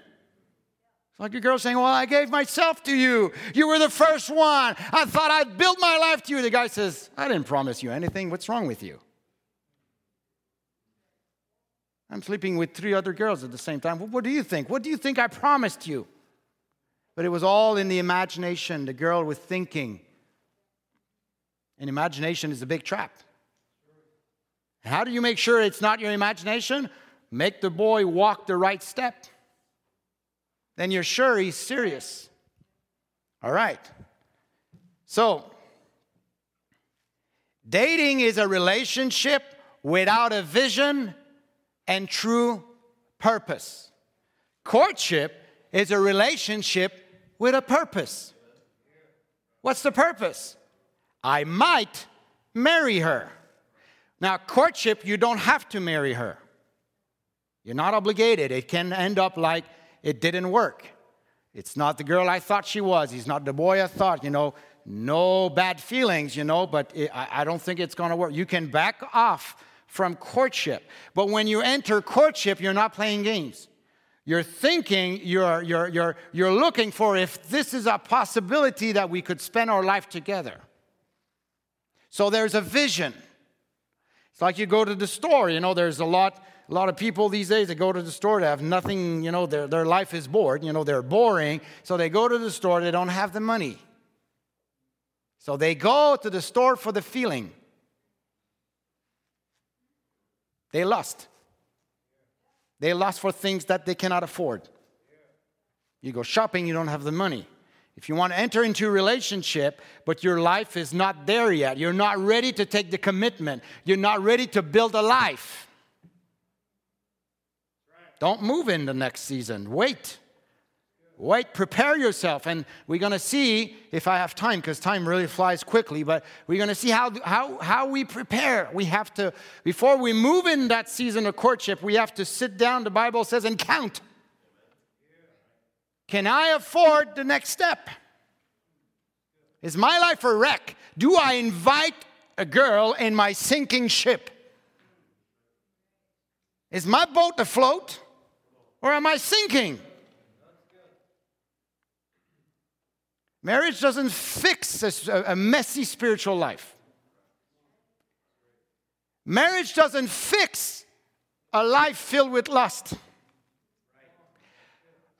It's like your girl saying, Well, I gave myself to you. You were the first one. I thought I'd build my life to you. The guy says, I didn't promise you anything. What's wrong with you? I'm sleeping with three other girls at the same time. What do you think? What do you think I promised you? But it was all in the imagination. The girl was thinking. And imagination is a big trap. How do you make sure it's not your imagination? Make the boy walk the right step. Then you're sure he's serious. All right. So, dating is a relationship without a vision and true purpose. Courtship is a relationship with a purpose. What's the purpose? I might marry her. Now, courtship, you don't have to marry her. You're not obligated. It can end up like it didn't work. It's not the girl I thought she was. He's not the boy I thought, you know. No bad feelings, you know, but it, I, I don't think it's going to work. You can back off from courtship. But when you enter courtship, you're not playing games. You're thinking, you're, you're, you're, you're looking for if this is a possibility that we could spend our life together. So there's a vision. It's like you go to the store, you know, there's a lot, a lot of people these days that go to the store that have nothing, you know, their, their life is bored, you know, they're boring. So they go to the store, they don't have the money. So they go to the store for the feeling. They lust. They lust for things that they cannot afford. You go shopping, you don't have the money. If you want to enter into a relationship, but your life is not there yet, you're not ready to take the commitment, you're not ready to build a life. Don't move in the next season. Wait. Wait, prepare yourself. And we're going to see, if I have time, because time really flies quickly, but we're going to see how, how, how we prepare. We have to, before we move in that season of courtship, we have to sit down, the Bible says, and count. Can I afford the next step? Is my life a wreck? Do I invite a girl in my sinking ship? Is my boat afloat or am I sinking? Marriage doesn't fix a, a, messy spiritual life. Marriage doesn't fix a life filled with lust.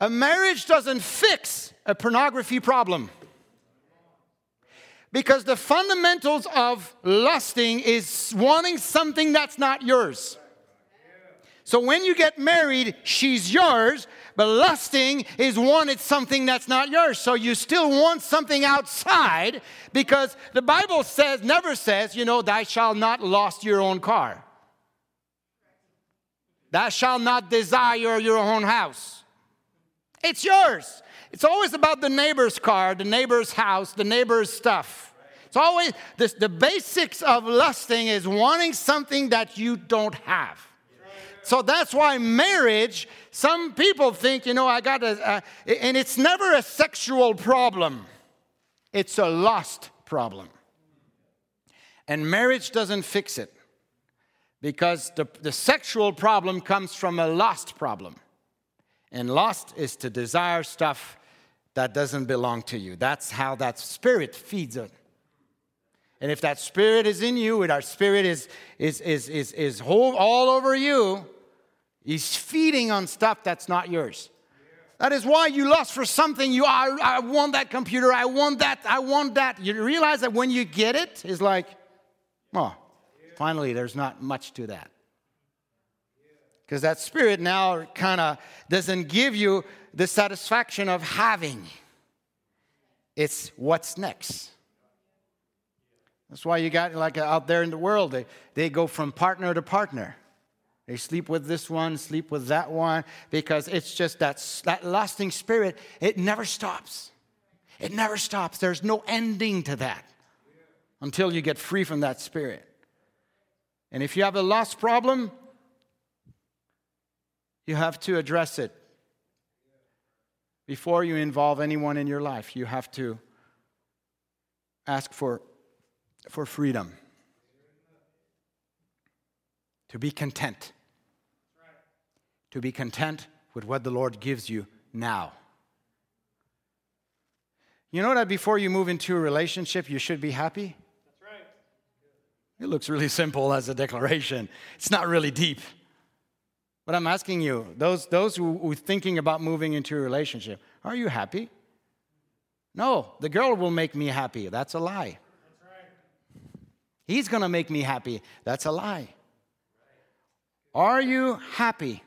A marriage doesn't fix a pornography problem. Because the fundamentals of lusting is wanting something that's not yours. So when you get married, she's yours, but lusting is wanting something that's not yours. So you still want something outside because the Bible says, never says, you know, thou shalt not lust your own car. Thou shalt not desire your own house. It's yours. It's always about the neighbor's car, the neighbor's house, the neighbor's stuff. It's always this, the basics of lusting is wanting something that you don't have. So that's why marriage, some people think, you know, I got a, uh, and it's never a sexual problem, it's a lost problem. And marriage doesn't fix it because the, the sexual problem comes from a lost problem. And lost is to desire stuff that doesn't belong to you. That's how that spirit feeds it. And if that spirit is in you, and our spirit is, is, is, is, is whole, all over you, he's feeding on stuff that's not yours. That is why you lust for something. You, I, I want that computer. I want that. I want that. You realize that when you get it, it's like, oh, finally, there's not much to that. Because that spirit now kind of doesn't give you the satisfaction of having, it's what's next. That's why you got like out there in the world, they, they go from partner to partner. They sleep with this one, sleep with that one, because it's just that, that lasting spirit, it never stops. It never stops. There's no ending to that until you get free from that spirit. And if you have a lust problem, you have to address it. Before you involve anyone in your life, you have to ask for, for freedom. To be content. To be content with what the Lord gives you now. You know that before you move into a relationship, you should be happy? That's right. It looks really simple as a declaration, it's not really deep. But I'm asking you, those, those who are thinking about moving into a relationship, are you happy? No, the girl will make me happy. That's a lie. That's right. He's going to make me happy. That's a lie. Are you happy?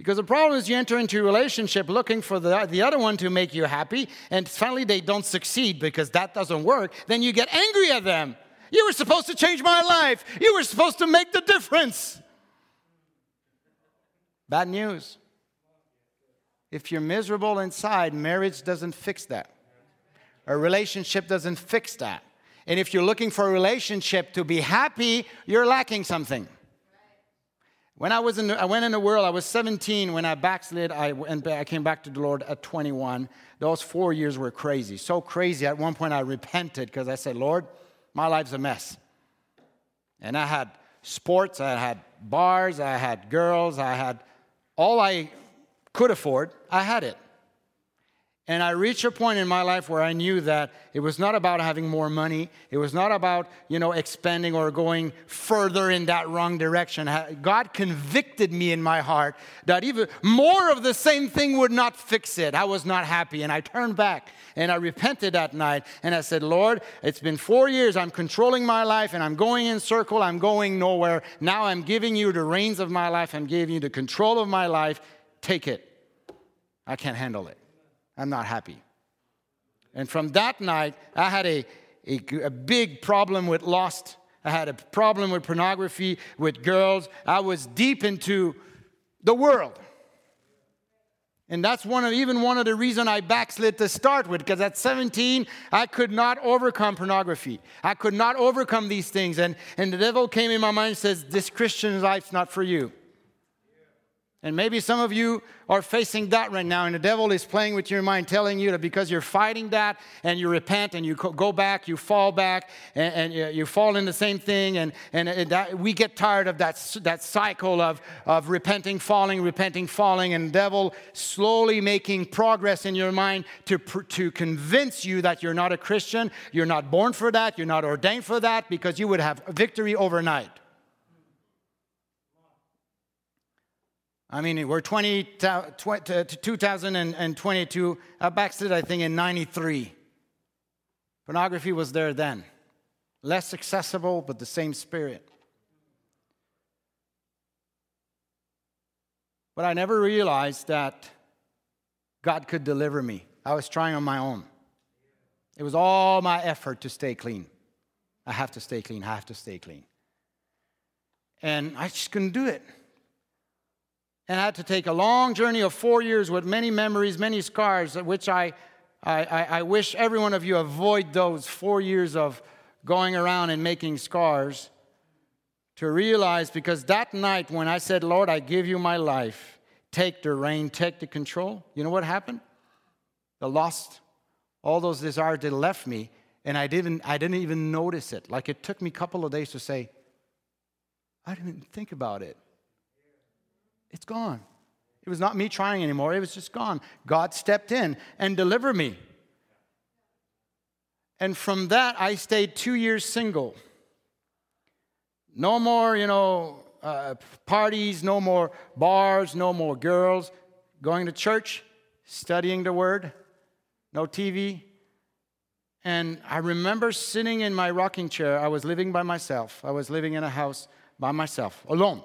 Because the problem is you enter into a relationship looking for the, the other one to make you happy, and finally they don't succeed because that doesn't work. Then you get angry at them. You were supposed to change my life. You were supposed to make the difference. Bad news. If you're miserable inside, marriage doesn't fix that. A relationship doesn't fix that. And if you're looking for a relationship to be happy, you're lacking something. When I was in, the, I went in the world. I was 17 when I backslid. I went, I came back to the Lord at 21. Those four years were crazy, so crazy. At one point, I repented because I said, "Lord, my life's a mess." And I had sports, I had bars, I had girls, I had all I could afford, I had it. And I reached a point in my life where I knew that it was not about having more money. It was not about, you know, expanding or going further in that wrong direction. God convicted me in my heart that even more of the same thing would not fix it. I was not happy. And I turned back and I repented that night. And I said, Lord, it's been four years. I'm controlling my life and I'm going in circle. I'm going nowhere. Now I'm giving you the reins of my life. I'm giving you the control of my life. Take it. I can't handle it. I'm not happy. And from that night, I had a, a, a, big problem with lust. I had a problem with pornography, with girls. I was deep into the world. And that's one of even one of the reasons I backslid to start with, because at 17, I could not overcome pornography. I could not overcome these things. And, and the devil came in my mind and says, This Christian life's not for you. And maybe some of you are facing that right now, and the devil is playing with your mind, telling you that because you're fighting that and you repent and you go back, you fall back, and, and uh, you fall in the same thing. And, and uh, that, we get tired of that, that cycle of, of repenting, falling, repenting, falling, and devil slowly making progress in your mind to, to convince you that you're not a Christian, you're not born for that, you're not ordained for that, because you would have victory overnight. I mean, we're 20, 2022. I uh, backslid, I think, in 93. Pornography was there then. Less accessible, but the same spirit. But I never realized that God could deliver me. I was trying on my own. It was all my effort to stay clean. I have to stay clean, I have to stay clean. And I just couldn't do it and I had to take a long journey of four years with many memories, many scars, which I, I, I wish every one of you avoid those four years of going around and making scars to realize because that night when I said, Lord, I give you my life, take the rein, take the control, you know what happened? The lost, all those desires, they left me, and I didn't, I didn't even notice it. Like it took me a couple of days to say, I didn't think about it. It's gone. It was not me trying anymore, it was just gone. God stepped in and delivered me. And from that, I stayed two years single. No more, you know, uh, parties, no more bars, no more girls. Going to church, studying the word, no TV. And I remember sitting in my rocking chair. I was living by myself. I was living in a house by myself, alone.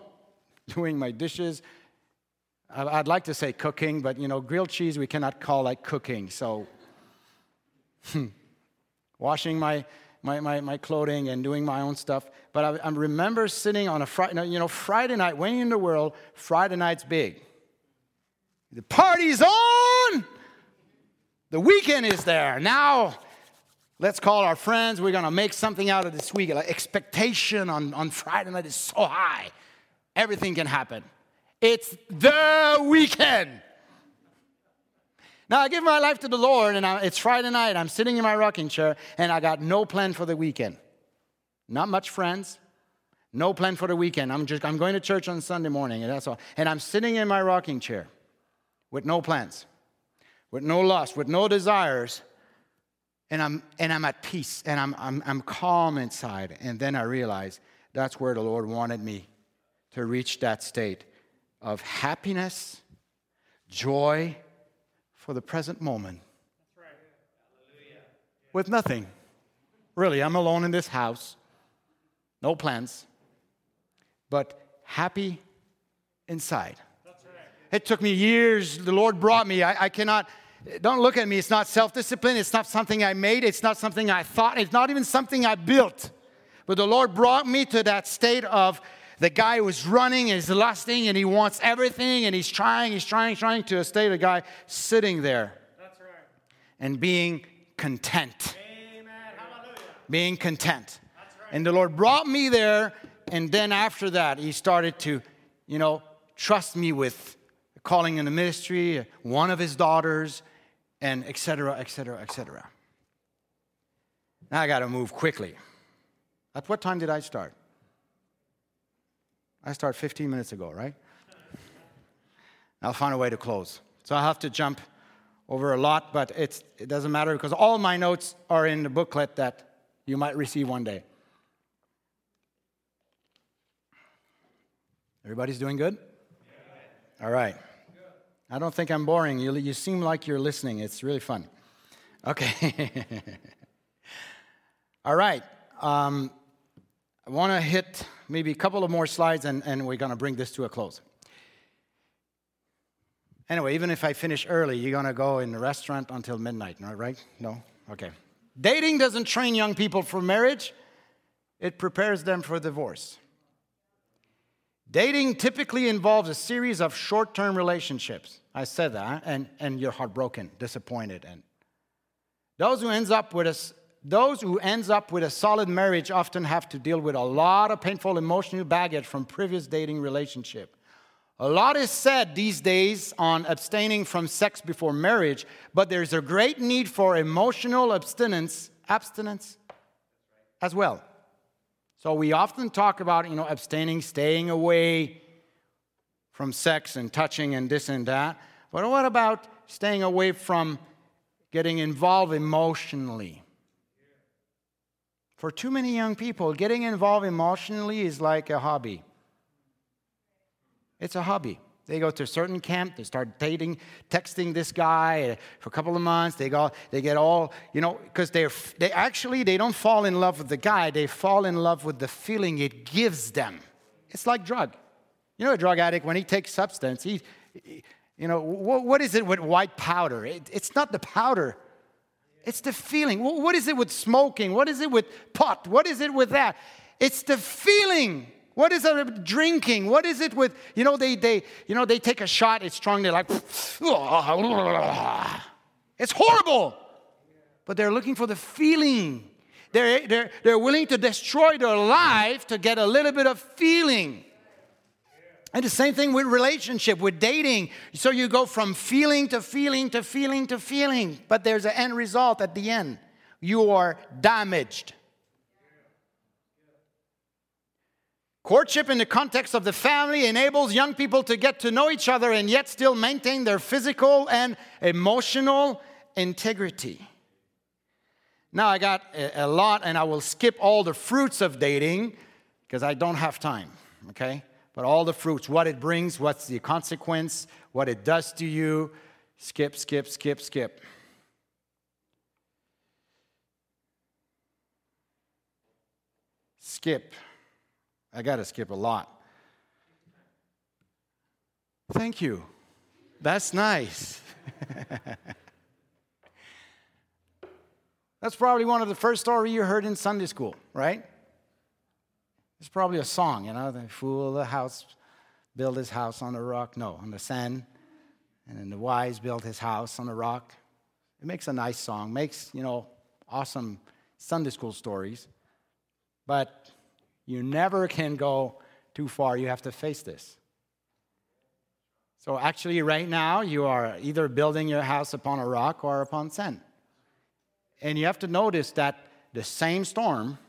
doing my dishes. I'd like to say cooking, but you know, grilled cheese we cannot call like cooking. So, hmm, washing my, my, my, my, clothing and doing my own stuff. But I, I remember sitting on a Friday, you know, Friday night, when in the world, Friday night's big. The party's on! The weekend is there. Now, let's call our friends. We're going to make something out of this week. Like expectation on, on Friday night is so high everything can happen. It's the weekend. Now, I give my life to the Lord, and I, it's Friday night. I'm sitting in my rocking chair, and I got no plan for the weekend. Not much friends, no plan for the weekend. I'm just I'm going to church on Sunday morning, and that's all. And I'm sitting in my rocking chair with no plans, with no lust, with no desires, and I'm and I'm at peace, and I'm I'm, I'm calm inside. And then I realize that's where the Lord wanted me to reach that state of happiness, joy for the present moment. Right. With nothing. Really, I'm alone in this house, no plans, but happy inside. It took me years. The Lord brought me. I, I cannot, don't look at me. It's not self discipline. It's not something I made. It's not something I thought. It's not even something I built. But the Lord brought me to that state of the guy was running and he's lusting and he wants everything and he's trying, he's trying, trying to stay the guy sitting there right. and being content. Being content. Right. And the Lord brought me there, and then after that, he started to, you know, trust me with calling in the ministry, one of his daughters, and etc., etc., etc. Now I got to move quickly. At what time did I start? I start 15 minutes ago, right? I'll find a way to close. So I have to jump over a lot, but it doesn't matter because all my notes are in the booklet that you might receive one day. Everybody's doing good? All right. I don't think I'm boring. You, you seem like you're listening. It's really fun. Okay. All right. Um, I want to hit maybe a couple of more slides and, and we're going to bring this to a close. Anyway, even if I finish early, you're going to go in the restaurant until midnight, right? No? Okay. Dating doesn't train young people for marriage, it prepares them for divorce. Dating typically involves a series of short term relationships. I said that, and, and you're heartbroken, disappointed. And those who ends up with a, those who ends up with a solid marriage often have to deal with a lot of painful emotional baggage from previous dating relationship. A lot is said these days on abstaining from sex before marriage, but there's a great need for emotional abstinence, abstinence as well. So we often talk about, you know, abstaining, staying away from sex and touching and this and that. But what about staying away from getting involved emotionally? For too many young people, getting involved emotionally is like a hobby. It's a hobby. They go to a certain camp, they start dating, texting this guy for a couple of months. They go, they get all, you know, because they they actually they don't fall in love with the guy, they fall in love with the feeling it gives them. It's like drug. You know, a drug addict when he takes substance, he, you know, what, what is it with white powder? It, it's not the powder. It's the feeling. What is it with smoking? What is it with pot? What is it with that? It's the feeling. What is it with drinking? What is it with, you know, they, they, you know, they take a shot, it's strong, they're like, it's horrible. But they're looking for the feeling. They're, they're, they're willing to destroy their life to get a little bit of feeling. And the same thing with relationship, with dating. So you go from feeling to feeling to feeling to feeling, but there's an end result at the end. You are damaged. Courtship in the context of the family enables young people to get to know each other and yet still maintain their physical and emotional integrity. Now, I got a lot, and I will skip all the fruits of dating because I don't have time, okay? But all the fruits, what it brings, what's the consequence, what it does to you, skip, skip, skip, skip. Skip. I got to skip a lot. Thank you. That's nice. That's probably one of the first stories you heard in Sunday school, right? It's probably a song, you know, the fool the house built his house on the rock, no, on the sand. And then the wise built his house on the rock. It makes a nice song, makes, you know, awesome Sunday school stories. But you never can go too far. You have to face this. So, actually, right now, you are either building your house upon a rock or upon sand. And you have to notice that the same storm,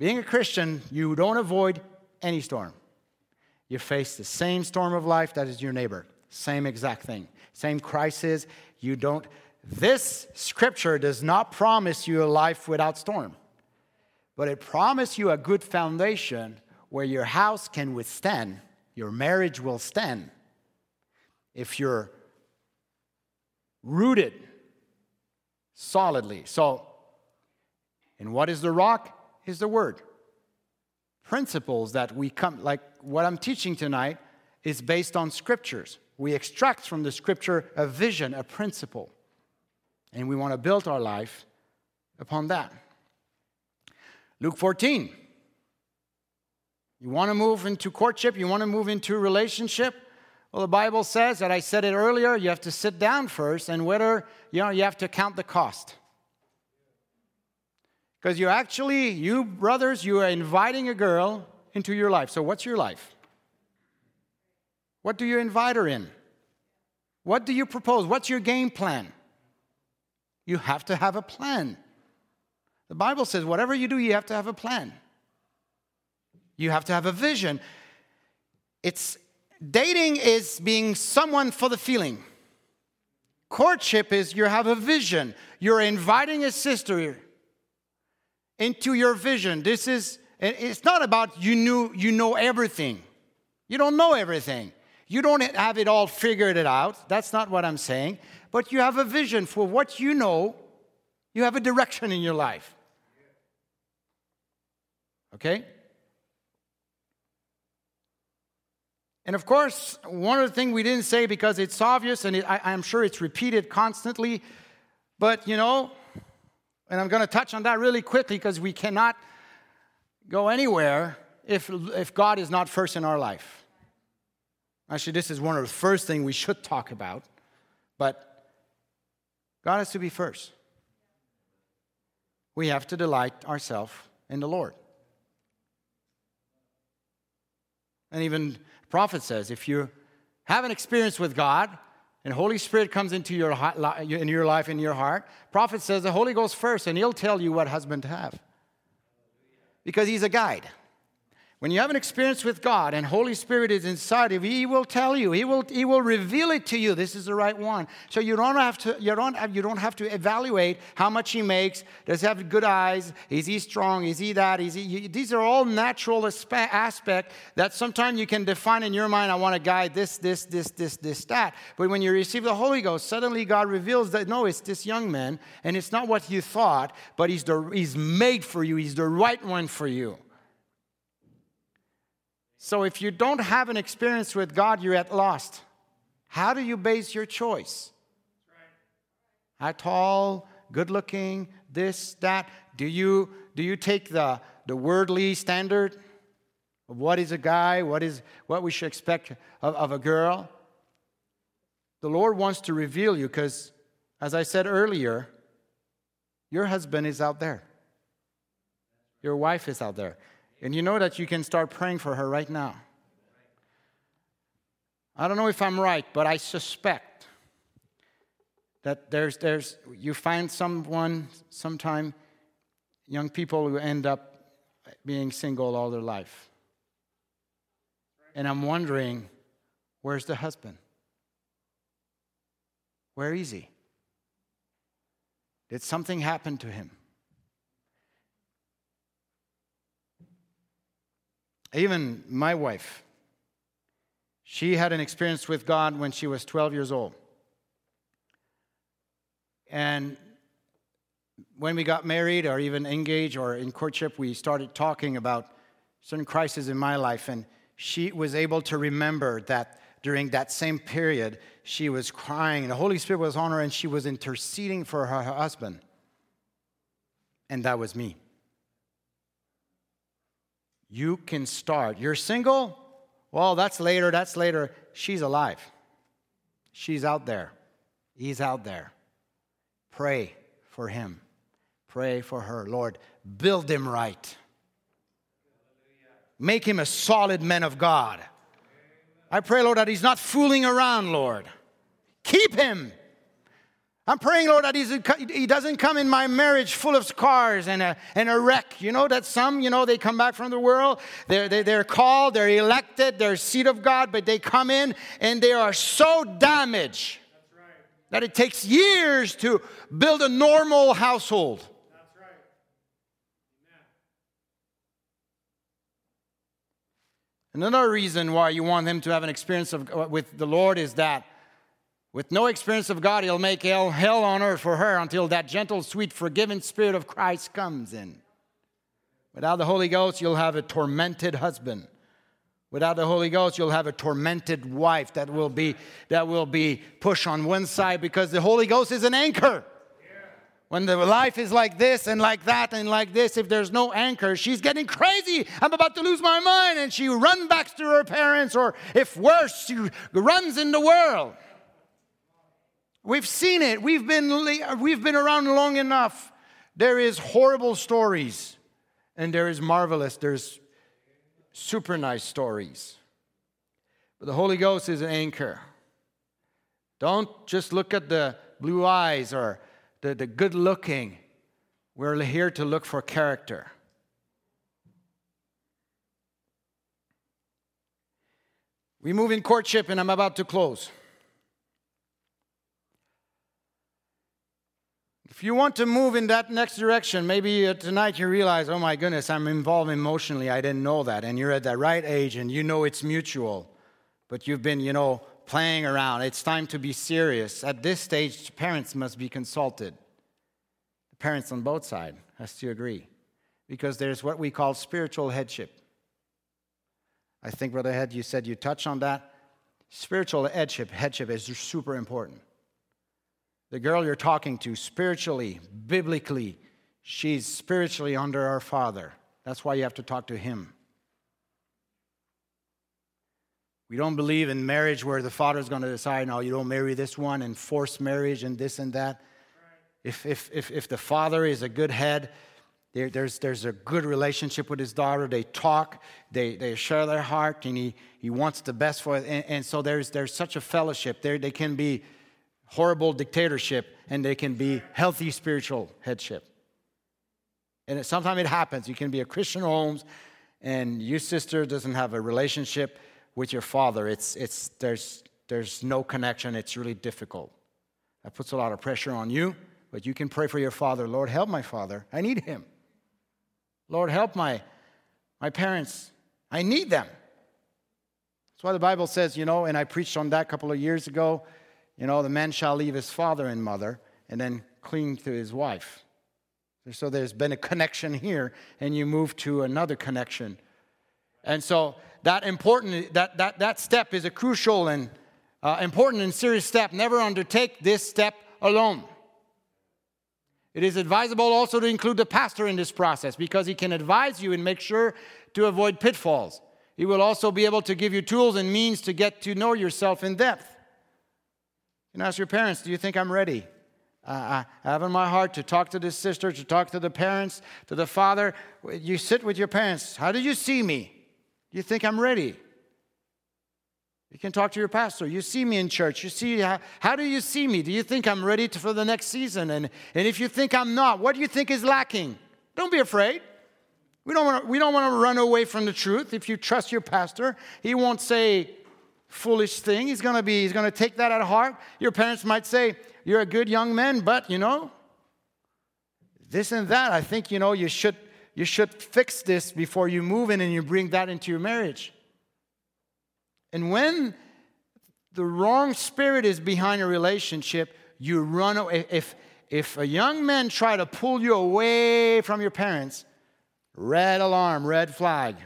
being a Christian, you don't avoid any storm. You face the same storm of life that is your neighbor. Same exact thing. Same crisis. You don't. This scripture does not promise you a life without storm but it promises you a good foundation where your house can withstand, your marriage will stand. If you're rooted solidly. So, and what is the rock? Is the word. Principles that we come, like what I'm teaching tonight, is based on scriptures. We extract from the scripture a vision, a principle, and we want to build our life upon that. Luke 14. You want to move into courtship? You want to move into relationship? Well, the Bible says that I said it earlier, you have to sit down first and whether, you know, you have to count the cost. Because you actually, you brothers, you are inviting a girl into your life. So, what's your life? What do you invite her in? What do you propose? What's your game plan? You have to have a plan. The Bible says whatever you do, you have to have a plan. You have to have a vision. It's dating is being someone for the feeling. Courtship is you have a vision. You're inviting a sister into your vision. This is, it's not about you knew, you know everything. You don't know everything. You don't have it all figured it out. That's not what I'm saying. But you have a vision for what you know. You have a direction in your life. Okay? And of course, one of the things we didn't say because it's obvious and it, I, I'm sure it's repeated constantly, but you know, and I'm going to touch on that really quickly because we cannot go anywhere if, if God is not first in our life. Actually, this is one of the first things we should talk about, but God has to be first. We have to delight ourselves in the Lord. And even the prophet says if you have an experience with God and Holy Spirit comes into your, in your life, in your heart, prophet says the Holy Ghost first and he'll tell you what husband to have. Because he's a guide. When you have an experience with God and Holy Spirit is inside of you, He will tell you. He will, he will reveal it to you. This is the right one. So you don't have to, you don't have, you don't have to evaluate how much He makes. Does he have good eyes? Is He strong? Is He that? Is he, you, these are all natural aspect that sometimes you can define in your mind. I want a guy this, this, this, this, this, that. But when you receive the Holy Ghost, suddenly God reveals that no, it's this young man, and it's not what you thought, but He's the, He's made for you. He's the right one for you. So if you don't have an experience with God, you're at lost. How do you base your choice? How tall, good looking, this, that? Do you, do you take the, the worldly standard of what is a guy, what is what we should expect of, of a girl? The Lord wants to reveal you because, as I said earlier, your husband is out there. Your wife is out there. And you know that you can start praying for her right now. I don't know if I'm right, but I suspect that there's, there's you find someone, sometime, young people who end up being single all their life. And I'm wondering, where's the husband? Where is he? Did something happen to him? Even my wife, she had an experience with God when she was 12 years old. And when we got married or even engaged or in courtship, we started talking about certain crises in my life. And she was able to remember that during that same period, she was crying. The Holy Spirit was on her and she was interceding for her husband. And that was me you can start. You're single? Well, that's later, that's later. She's alive. She's out there. He's out there. Pray for him. Pray for her. Lord, build him right. Make him a solid man of God. I pray, Lord, that he's not fooling around, Lord. Keep him. I'm praying, Lord, that he doesn't come in my marriage full of scars and a, and a wreck. You know that some, you know, they come back from the world, they're, they're, they're called, they're elected, they're seed of God, but they come in and they are so damaged right. that it takes years to build a normal household. Right. Another reason why you want them to have an experience of, uh, with the Lord is that with no experience of God, he'll make hell, hell on earth for her until that gentle, sweet, forgiving spirit of Christ comes in. Without the Holy Ghost, you'll have a tormented husband. Without the Holy Ghost, you'll have a tormented wife that will be, that will be pushed on one side because the Holy Ghost is an anchor. When the life is like this and like that and like this, if there's no anchor, she's getting crazy. I'm about to lose my mind. And she runs back to her parents, or if worse, she runs in the world. We've seen it. We've been, we've been around long enough. There is horrible stories, and there is marvelous, there's super nice stories. But the Holy Ghost is an anchor. Don't just look at the blue eyes or the, the good looking. We're here to look for character. We move in courtship, and I'm about to close. If you want to move in that next direction, maybe uh, tonight you realize, oh my goodness, I'm involved emotionally. I didn't know that. And you're at that right age and you know it's mutual, but you've been, you know, playing around. It's time to be serious. At this stage, parents must be consulted. The parents on both sides has to agree because there's what we call spiritual headship. I think, Brother Ed, you said you touch on that. Spiritual headship, headship is super important. The girl you're talking to, spiritually, biblically, she's spiritually under our Father. That's why you have to talk to Him. We don't believe in marriage where the father's going to decide, no, you don't marry this one and force marriage and this and that. If, if, if, if the father is a good head, there, there's, there's a good relationship with his daughter. They talk, they, they share their heart, and he, he wants the best for it. And, and so there's, there's such a fellowship. There, they can be horrible dictatorship, and they can be healthy spiritual headship. And sometimes it happens. You can be a Christian homes, and your sister doesn't have a relationship with your father. It's, it's, there's, there's no connection. It's really difficult. That puts a lot of pressure on you, but you can pray for your father. Lord, help my father. I need him. Lord, help my, my parents. I need them. That's why the Bible says, you know, and I preached on that a couple of years ago you know, the man shall leave his father and mother and then cling to his wife. So there's been a connection here, and you move to another connection. And so that important, that, that, that step is a crucial and uh, important and serious step. Never undertake this step alone. It is advisable also to include the pastor in this process because he can advise you and make sure to avoid pitfalls. He will also be able to give you tools and means to get to know yourself in depth. You can ask your parents, do you think I'm ready? Uh, I have in my heart to talk to the sister, to talk to the parents, to the father. You sit with your parents. How do you see me? Do you think I'm ready? You can talk to your pastor. You see me in church. You see, how, how do you see me? Do you think I'm ready to, for the next season? And, and if you think I'm not, what do you think is lacking? Don't be afraid. We don't want to run away from the truth. If you trust your pastor, he won't say, foolish thing. He's going to be he's going to take that at heart. Your parents might say, "You're a good young man, but, you know, this and that. I think, you know, you should you should fix this before you move in and you bring that into your marriage." And when the wrong spirit is behind a relationship, you run away. If if a young man try to pull you away from your parents, red alarm, red flag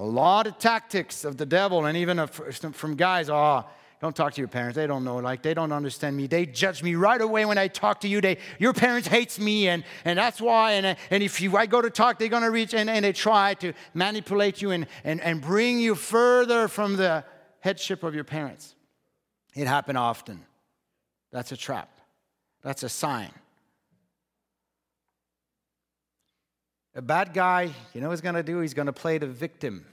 a lot of tactics of the devil and even from guys oh don't talk to your parents. They don't know like they don't understand me. They judge me right away when i talk to you. They your parents hates me and, and that's why and, and if you, i go to talk they're going to reach and, and they try to manipulate you and, and, and bring you further from the headship of your parents. It happened often. That's a trap. That's a sign A bad guy, you know what he's going to do? He's going to play the victim.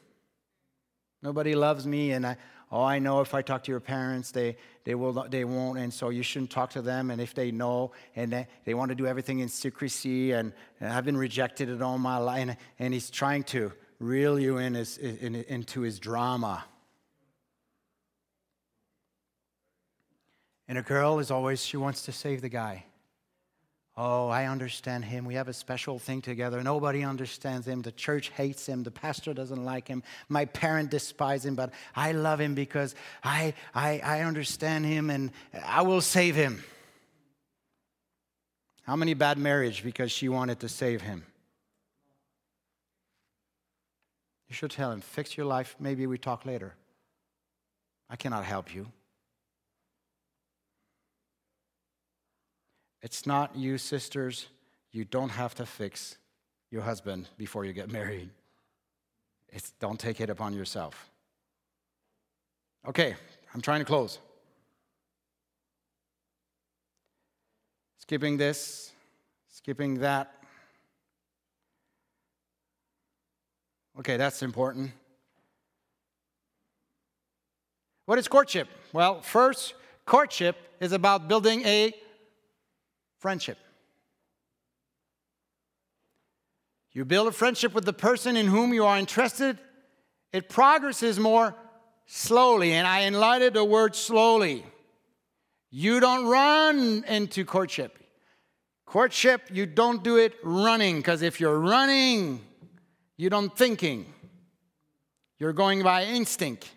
Nobody loves me, and I, oh, I know if I talk to your parents, they, they, will, they won't, and so you shouldn't talk to them. And if they know, and they, they want to do everything in secrecy, and, and I've been rejected in all my life, and, and he's trying to reel you in, his, in into his drama. And a girl is always, she wants to save the guy. Oh, I understand him. We have a special thing together. Nobody understands him. The church hates him. The pastor doesn't like him. My parent despises him, but I love him because I, I, I understand him and I will save him. How many bad marriage because she wanted to save him? You should tell him, fix your life. Maybe we talk later. I cannot help you. It's not you, sisters. You don't have to fix your husband before you get married. It's, don't take it upon yourself. Okay, I'm trying to close. Skipping this, skipping that. Okay, that's important. What is courtship? Well, first, courtship is about building a friendship. You build a friendship with the person in whom you are interested, it progresses more slowly. And I enlightened the word slowly. You don't run into courtship. Courtship, you don't do it running, because if you're running, you don't thinking. You're going by instinct.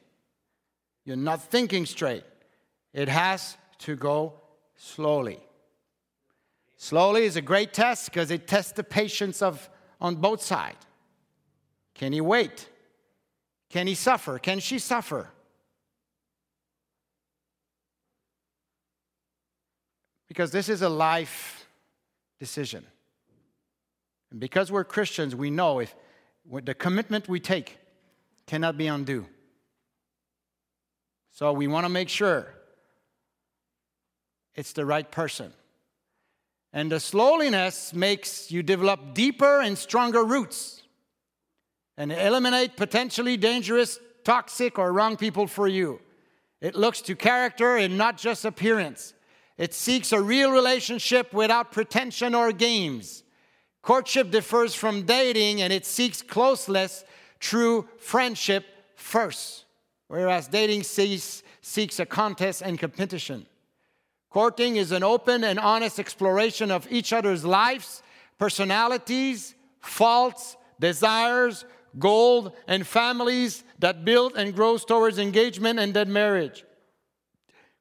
You're not thinking straight. It has to go slowly. Slowly is a great test because it tests the patience of on both sides. Can he wait? Can he suffer? Can she suffer? Because this is a life decision. And because we're Christians, we know if the commitment we take cannot be undue. So we want to make sure it's the right person. And the slowliness makes you develop deeper and stronger roots and eliminate potentially dangerous, toxic, or wrong people for you. It looks to character and not just appearance. It seeks a real relationship without pretension or games. Courtship differs from dating and it seeks closeness, true friendship first, whereas dating seeks, seeks a contest and competition. Courting is an open and honest exploration of each other's lives, personalities, faults, desires, goals, and families that build and grows towards engagement and then marriage.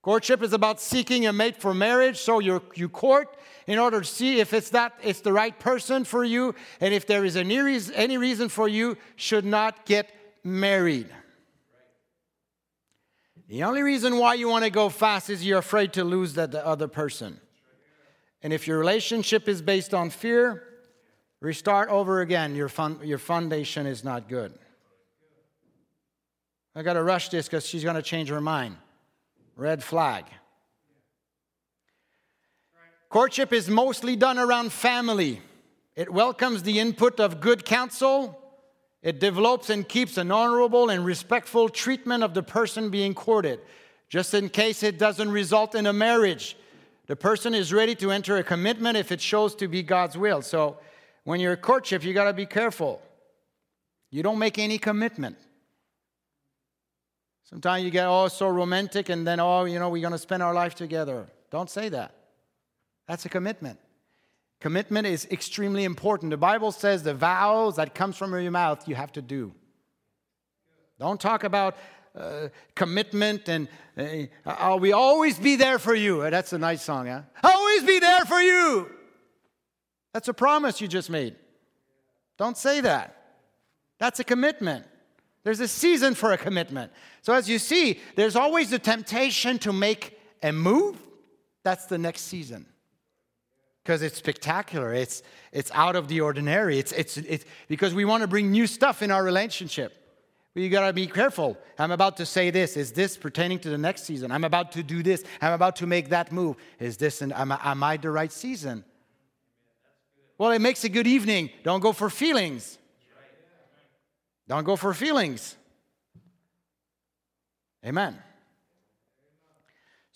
Courtship is about seeking a mate for marriage, so you you court in order to see if it's that it's the right person for you, and if there is any reason, any reason for you should not get married. The only reason why you want to go fast is you're afraid to lose that the other person. And if your relationship is based on fear, restart over again. Your, fun, your foundation is not good. I got to rush this because she's going to change her mind. Red flag. Courtship is mostly done around family. It welcomes the input of good counsel it develops and keeps an honorable and respectful treatment of the person being courted, just in case it doesn't result in a marriage. The person is ready to enter a commitment if it shows to be God's will. So when you're a courtship, you got to be careful. You don't make any commitment. Sometimes you get, oh, so romantic, and then, oh, you know, we're going to spend our life together. Don't say that. That's a commitment. Commitment is extremely important. The Bible says the vows that comes from your mouth you have to do. Don't talk about uh, commitment and uh, I'll we always be there for you. That's a nice song, huh? Always be there for you. That's a promise you just made. Don't say that. That's a commitment. There's a season for a commitment. So as you see, there's always the temptation to make a move. That's the next season because it's spectacular. It's, it's out of the ordinary. It's, it's, it's because we want to bring new stuff in our relationship. You got to be careful. I'm about to say this. Is this pertaining to the next season? I'm about to do this. I'm about to make that move. Is this, an, am, I, am I the right season? Well, it makes a good evening. Don't go for feelings. Don't go for feelings. Amen.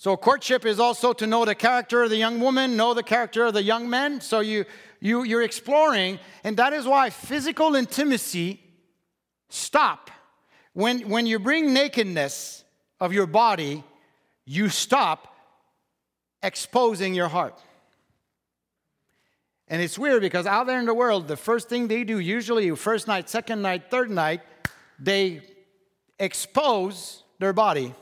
So courtship is also to know the character of the young woman, know the character of the young man. So you, you, you're exploring, and that is why physical intimacy stop. When, when you bring nakedness of your body, you stop exposing your heart. And it's weird because out there in the world, the first thing they do, usually first night, second night, third night, they expose their body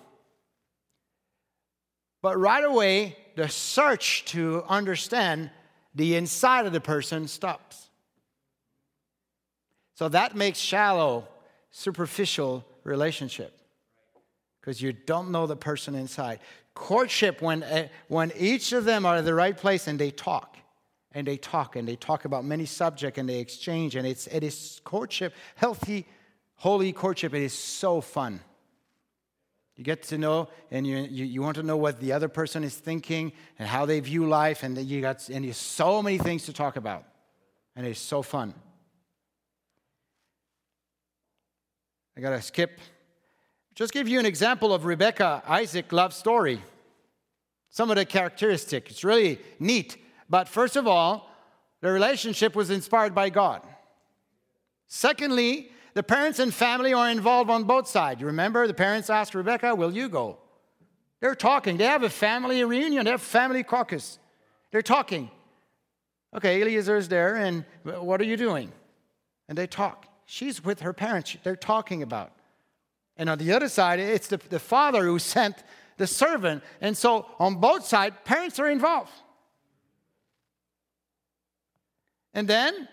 but right away, the search to understand the inside of the person stops. So that makes shallow, superficial relationship because you don't know the person inside. Courtship, when, eh, when each of them are in the right place and they talk, and they talk, and they talk about many subjects, and they exchange, and it's, it is courtship, healthy, holy courtship. It is so fun. You get to know, and you, you, you, want to know what the other person is thinking and how they view life, and you got and you so many things to talk about, and it's so fun. I gotta skip. Just give you an example of Rebecca Isaac love story. Some of the characteristics. It's really neat. But first of all, the relationship was inspired by God. Secondly, the parents and family are involved on both sides. You remember the parents asked Rebecca, Will you go? They're talking. They have a family reunion, they have family caucus. They're talking. Okay, Eliezer is there, and what are you doing? And they talk. She's with her parents, they're talking about. And on the other side, it's the, the father who sent the servant. And so on both sides, parents are involved. And then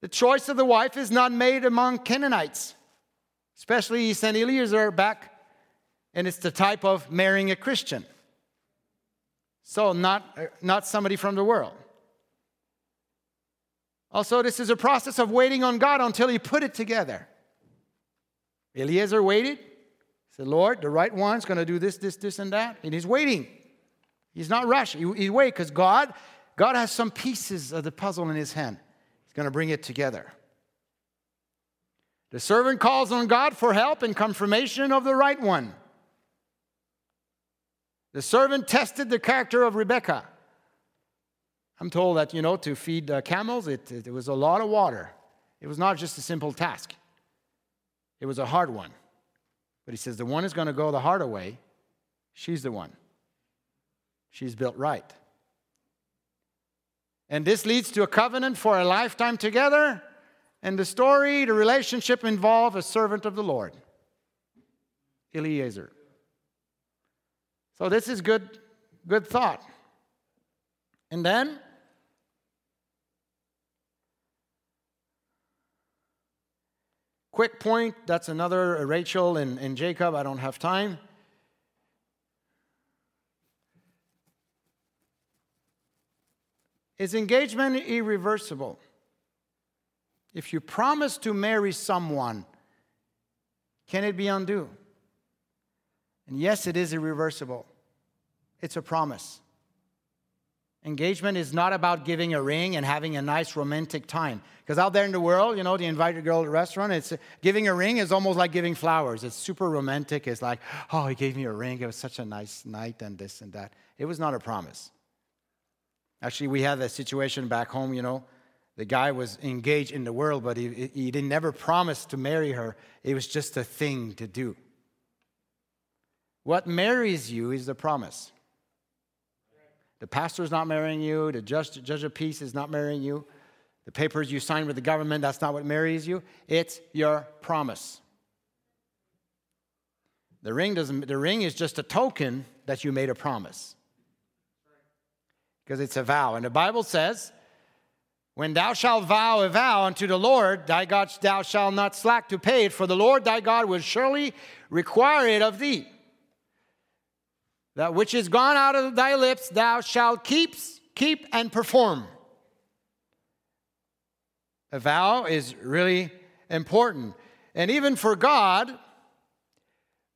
the choice of the wife is not made among Canaanites, especially he sent Eliezer back, and it's the type of marrying a Christian. So, not, uh, not somebody from the world. Also, this is a process of waiting on God until He put it together. Eliezer waited. He said, Lord, the right one's going to do this, this, this, and that. And he's waiting. He's not rushing. He, he wait because God, God has some pieces of the puzzle in his hand. Going to bring it together. The servant calls on God for help and confirmation of the right one. The servant tested the character of Rebekah. I'm told that, you know, to feed uh, camels, it, it, it was a lot of water. It was not just a simple task, it was a hard one. But he says the one is going to go the harder way. She's the one. She's built right. And this leads to a covenant for a lifetime together. And the story, the relationship involve a servant of the Lord, Eliezer. So this is good, good thought. And then quick point that's another uh, Rachel and, and Jacob. I don't have time. Is engagement irreversible? If you promise to marry someone, can it be undue? And yes, it is irreversible. It's a promise. Engagement is not about giving a ring and having a nice romantic time. Because out there in the world, you know, the invited girl at a restaurant, it's giving a ring is almost like giving flowers. It's super romantic. It's like, oh, he gave me a ring. It was such a nice night and this and that. It was not a promise. Actually, we had that situation back home, you know. The guy was engaged in the world, but he, he didn't never promise to marry her. It was just a thing to do. What marries you is the promise. The pastor is not marrying you. The judge, judge of peace is not marrying you. The papers you sign with the government, that's not what marries you. It's your promise. The ring, doesn't, the ring is just a token that you made a promise. Because it's a vow. And the Bible says, when thou shalt vow a vow unto the Lord thy God, thou shalt not slack to pay it, for the Lord thy God will surely require it of thee. That which is gone out of thy lips, thou shalt keep, keep and perform. A vow is really important. And even for God,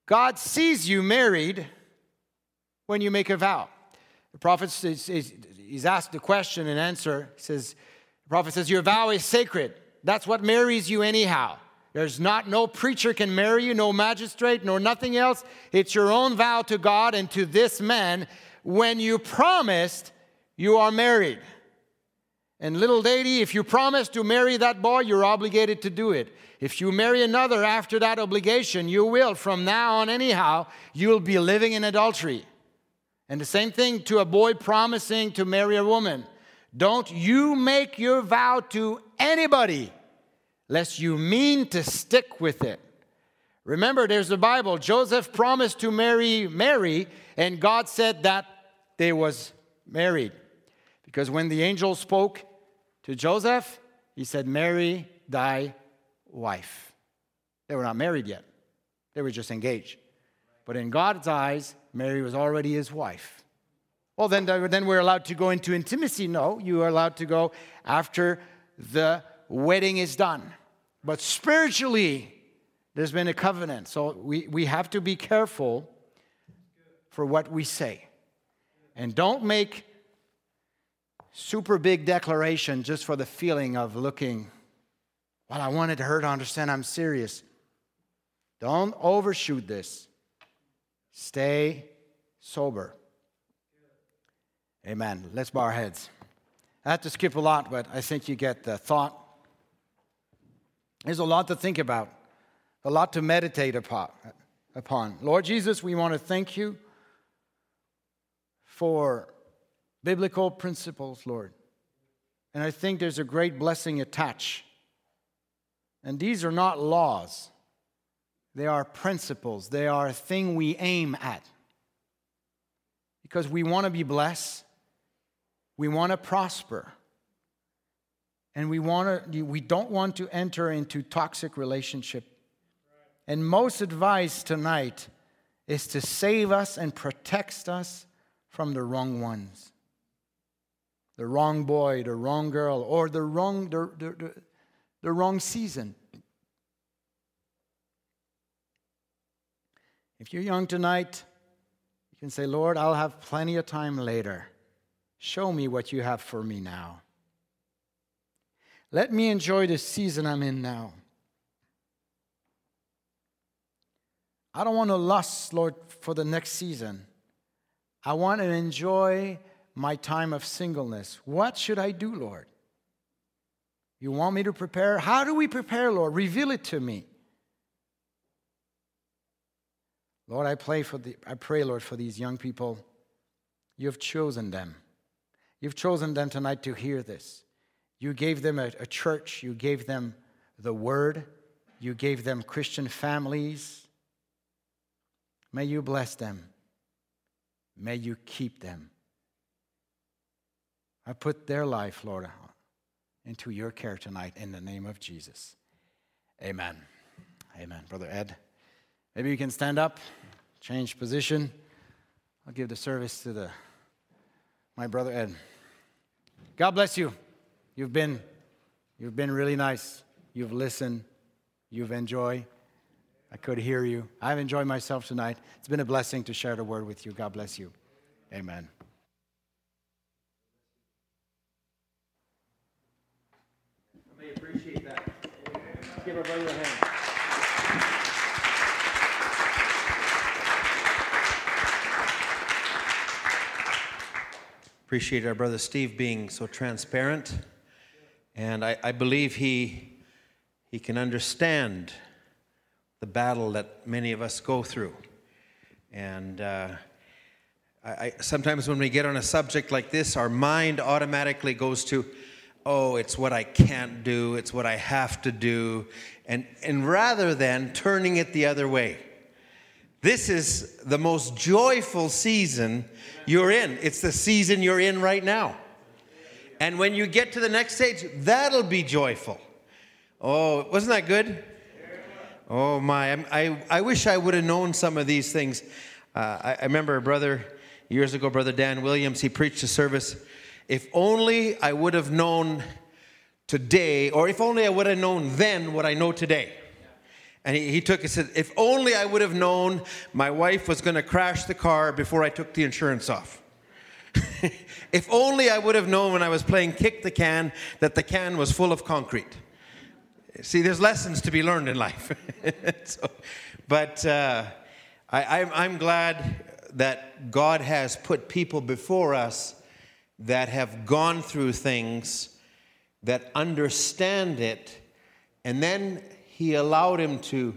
God sees you married when you make a vow. The prophet says, he's asked the question and answer. He says, the prophet says, Your vow is sacred. That's what marries you anyhow. There's not, no preacher can marry you, no magistrate, nor nothing else. It's your own vow to God and to this man. When you promised, you are married. And little lady, if you promise to marry that boy, you're obligated to do it. If you marry another after that obligation, you will. From now on, anyhow, you'll be living in adultery. And the same thing to a boy promising to marry a woman. Don't you make your vow to anybody lest you mean to stick with it. Remember, there's the Bible. Joseph promised to marry Mary, and God said that they was married. Because when the angel spoke to Joseph, he said, Mary, thy wife. They were not married yet, they were just engaged. But in God's eyes, Mary was already his wife. Well, then, uh, then we're allowed to go into intimacy. No, you are allowed to go after the wedding is done. But spiritually, there's been a covenant. So we, we have to be careful for what we say. And don't make super big declaration just for the feeling of looking, well, I wanted her to understand I'm serious. Don't overshoot this. Stay sober. Amen. Let's bow our heads. I have to skip a lot, but I think you get the thought. There's a lot to think about, a lot to meditate upon. Lord Jesus, we want to thank you for biblical principles, Lord. And I think there's a great blessing attached. And these are not laws, they are principles, they are a thing we aim at. Because we want to be blessed, we want to prosper, and we, want to, we don't want to enter into toxic relationship. And most advice tonight is to save us and protect us from the wrong ones the wrong boy, the wrong girl, or the wrong, the, the, the, the wrong season. If you're young tonight, you can say, Lord, I'll have plenty of time later. Show me what you have for me now. Let me enjoy the season I'm in now. I don't want to lust, Lord, for the next season. I want to enjoy my time of singleness. What should I do, Lord? You want me to prepare? How do we prepare, Lord? Reveal it to me. Lord, I pray for the, I pray, Lord, for these young people. You have chosen them. You've chosen them tonight to hear this. You gave them a, a church. You gave them the word. You gave them Christian families. May you bless them. May you keep them. I put their life, Lord, into your care tonight in the name of Jesus. Amen. Amen. Brother Ed, maybe you can stand up, change position. I'll give the service to the my brother Ed. God bless you. You've been you've been really nice. You've listened. You've enjoyed. I could hear you. I've enjoyed myself tonight. It's been a blessing to share the word with you. God bless you. Amen. I may appreciate that. give our brother a hand. Appreciate our brother Steve being so transparent. And I, I believe he, he can understand the battle that many of us go through. And uh, I, I, sometimes when we get on a subject like this, our mind automatically goes to, oh, it's what I can't do, it's what I have to do. And, and rather than turning it the other way, this is the most joyful season you're in. It's the season you're in right now. And when you get to the next stage, that'll be joyful. Oh, wasn't that good? Oh my, I, I wish I would have known some of these things. Uh, I, I remember a brother, years ago, Brother Dan Williams, he preached a service. If only I would have known today, or if only I would have known then what I know today. And he, he took, he said, if only I would have known my wife was going to crash the car before I took the insurance off. if only I would have known when I was playing kick the can that the can was full of concrete. See, there's lessons to be learned in life. so, but uh, I, I'm, I'm glad that God has put people before us that have gone through things, that understand it, and then He allowed him to,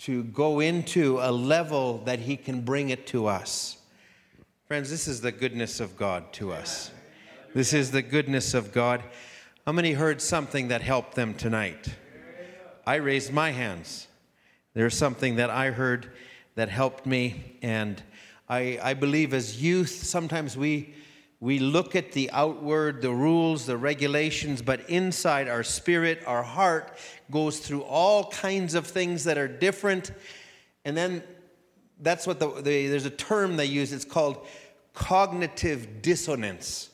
to go into a level that He can bring it to us. Friends, this is the goodness of God to us. This is the goodness of God. How many heard something that helped them tonight? I raised my hands. There's something that I heard that helped me. And I, I believe as youth, sometimes we, we look at the outward, the rules, the regulations, but inside our spirit, our heart goes through all kinds of things that are different. And then that's what the, the there's a term they use, it's called cognitive dissonance.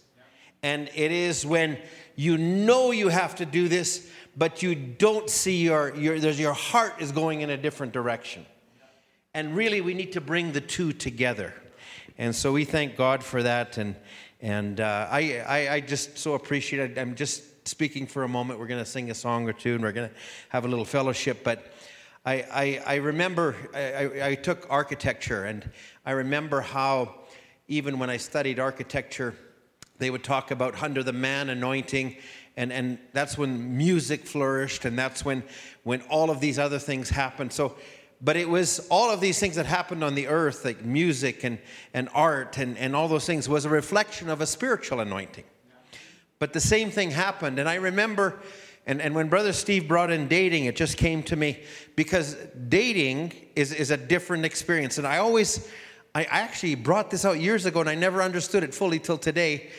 And it is when you know you have to do this, but you don't see your, your, your heart is going in a different direction. And really, we need to bring the two together. And so we thank God for that. And, and uh, I, I, I just so appreciate it. I'm just speaking for a moment. We're going to sing a song or two and we're going to have a little fellowship. But I, I, I remember I, I took architecture, and I remember how even when I studied architecture, they would talk about under the man anointing and, and that's when music flourished and that's when, when all of these other things happened so but it was all of these things that happened on the earth like music and, and art and, and all those things was a reflection of a spiritual anointing But the same thing happened. And I remember, and, and when Brother Steve brought in dating, it just came to me because dating is, is a different experience. And I always, I actually brought this out years ago and I never understood it fully till today.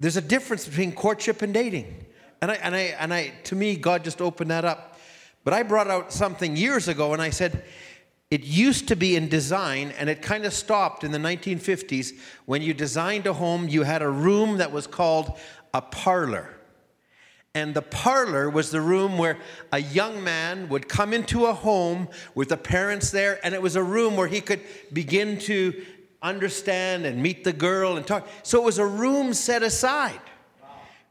There's a difference between courtship and dating. And I, and I, and I, to me, God just opened that up. But I brought out something years ago and I said, it used to be in design, and it kind of stopped in the 1950s. When you designed a home, you had a room that was called a parlor. And the parlor was the room where a young man would come into a home with the parents there, and it was a room where he could begin to understand and meet the girl and talk. So it was a room set aside.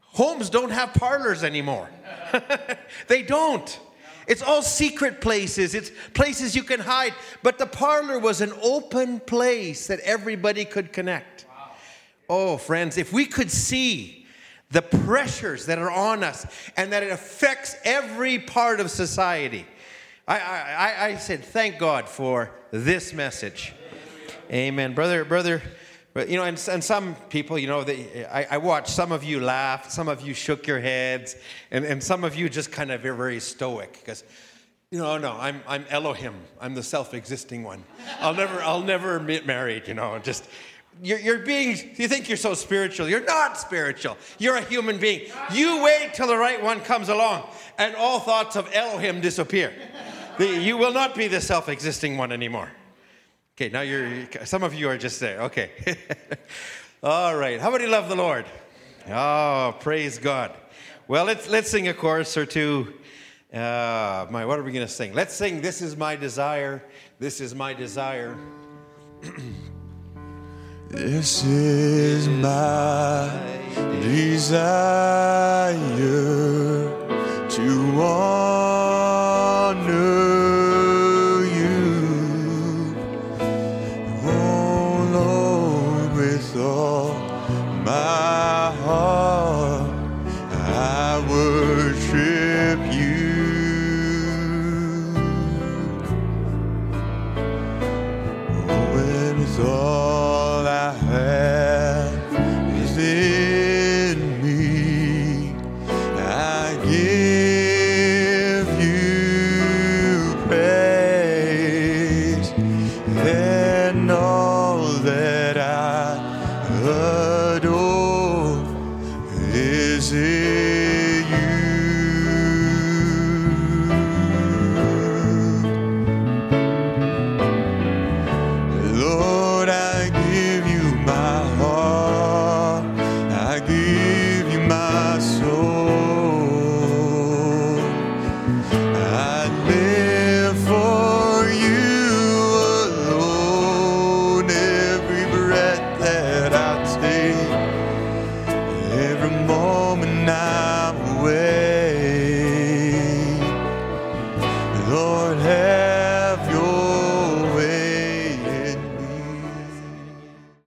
Homes don't have parlors anymore, they don't. It's all secret places. It's places you can hide. But the parlor was an open place that everybody could connect. Wow. Oh, friends, if we could see the pressures that are on us and that it affects every part of society, I, I, I said, thank God for this message. Amen. Brother, brother, but you know, and, and some people, you know, they, I, I watched some of you laugh, some of you shook your heads, and, and some of you just kind of are very stoic because, you know, no, I'm, I'm Elohim. I'm the self-existing one. I'll never, I'll never get married. You know, just you're, you're being. You think you're so spiritual? You're not spiritual. You're a human being. You wait till the right one comes along, and all thoughts of Elohim disappear. You will not be the self-existing one anymore. Okay, now you're, some of you are just there. Okay. All right. How many love the Lord? Oh, praise God. Well, let's, let's sing a chorus or two. Uh, my, what are we going to sing? Let's sing This is My Desire. This is My Desire. this is my desire to honor. Love.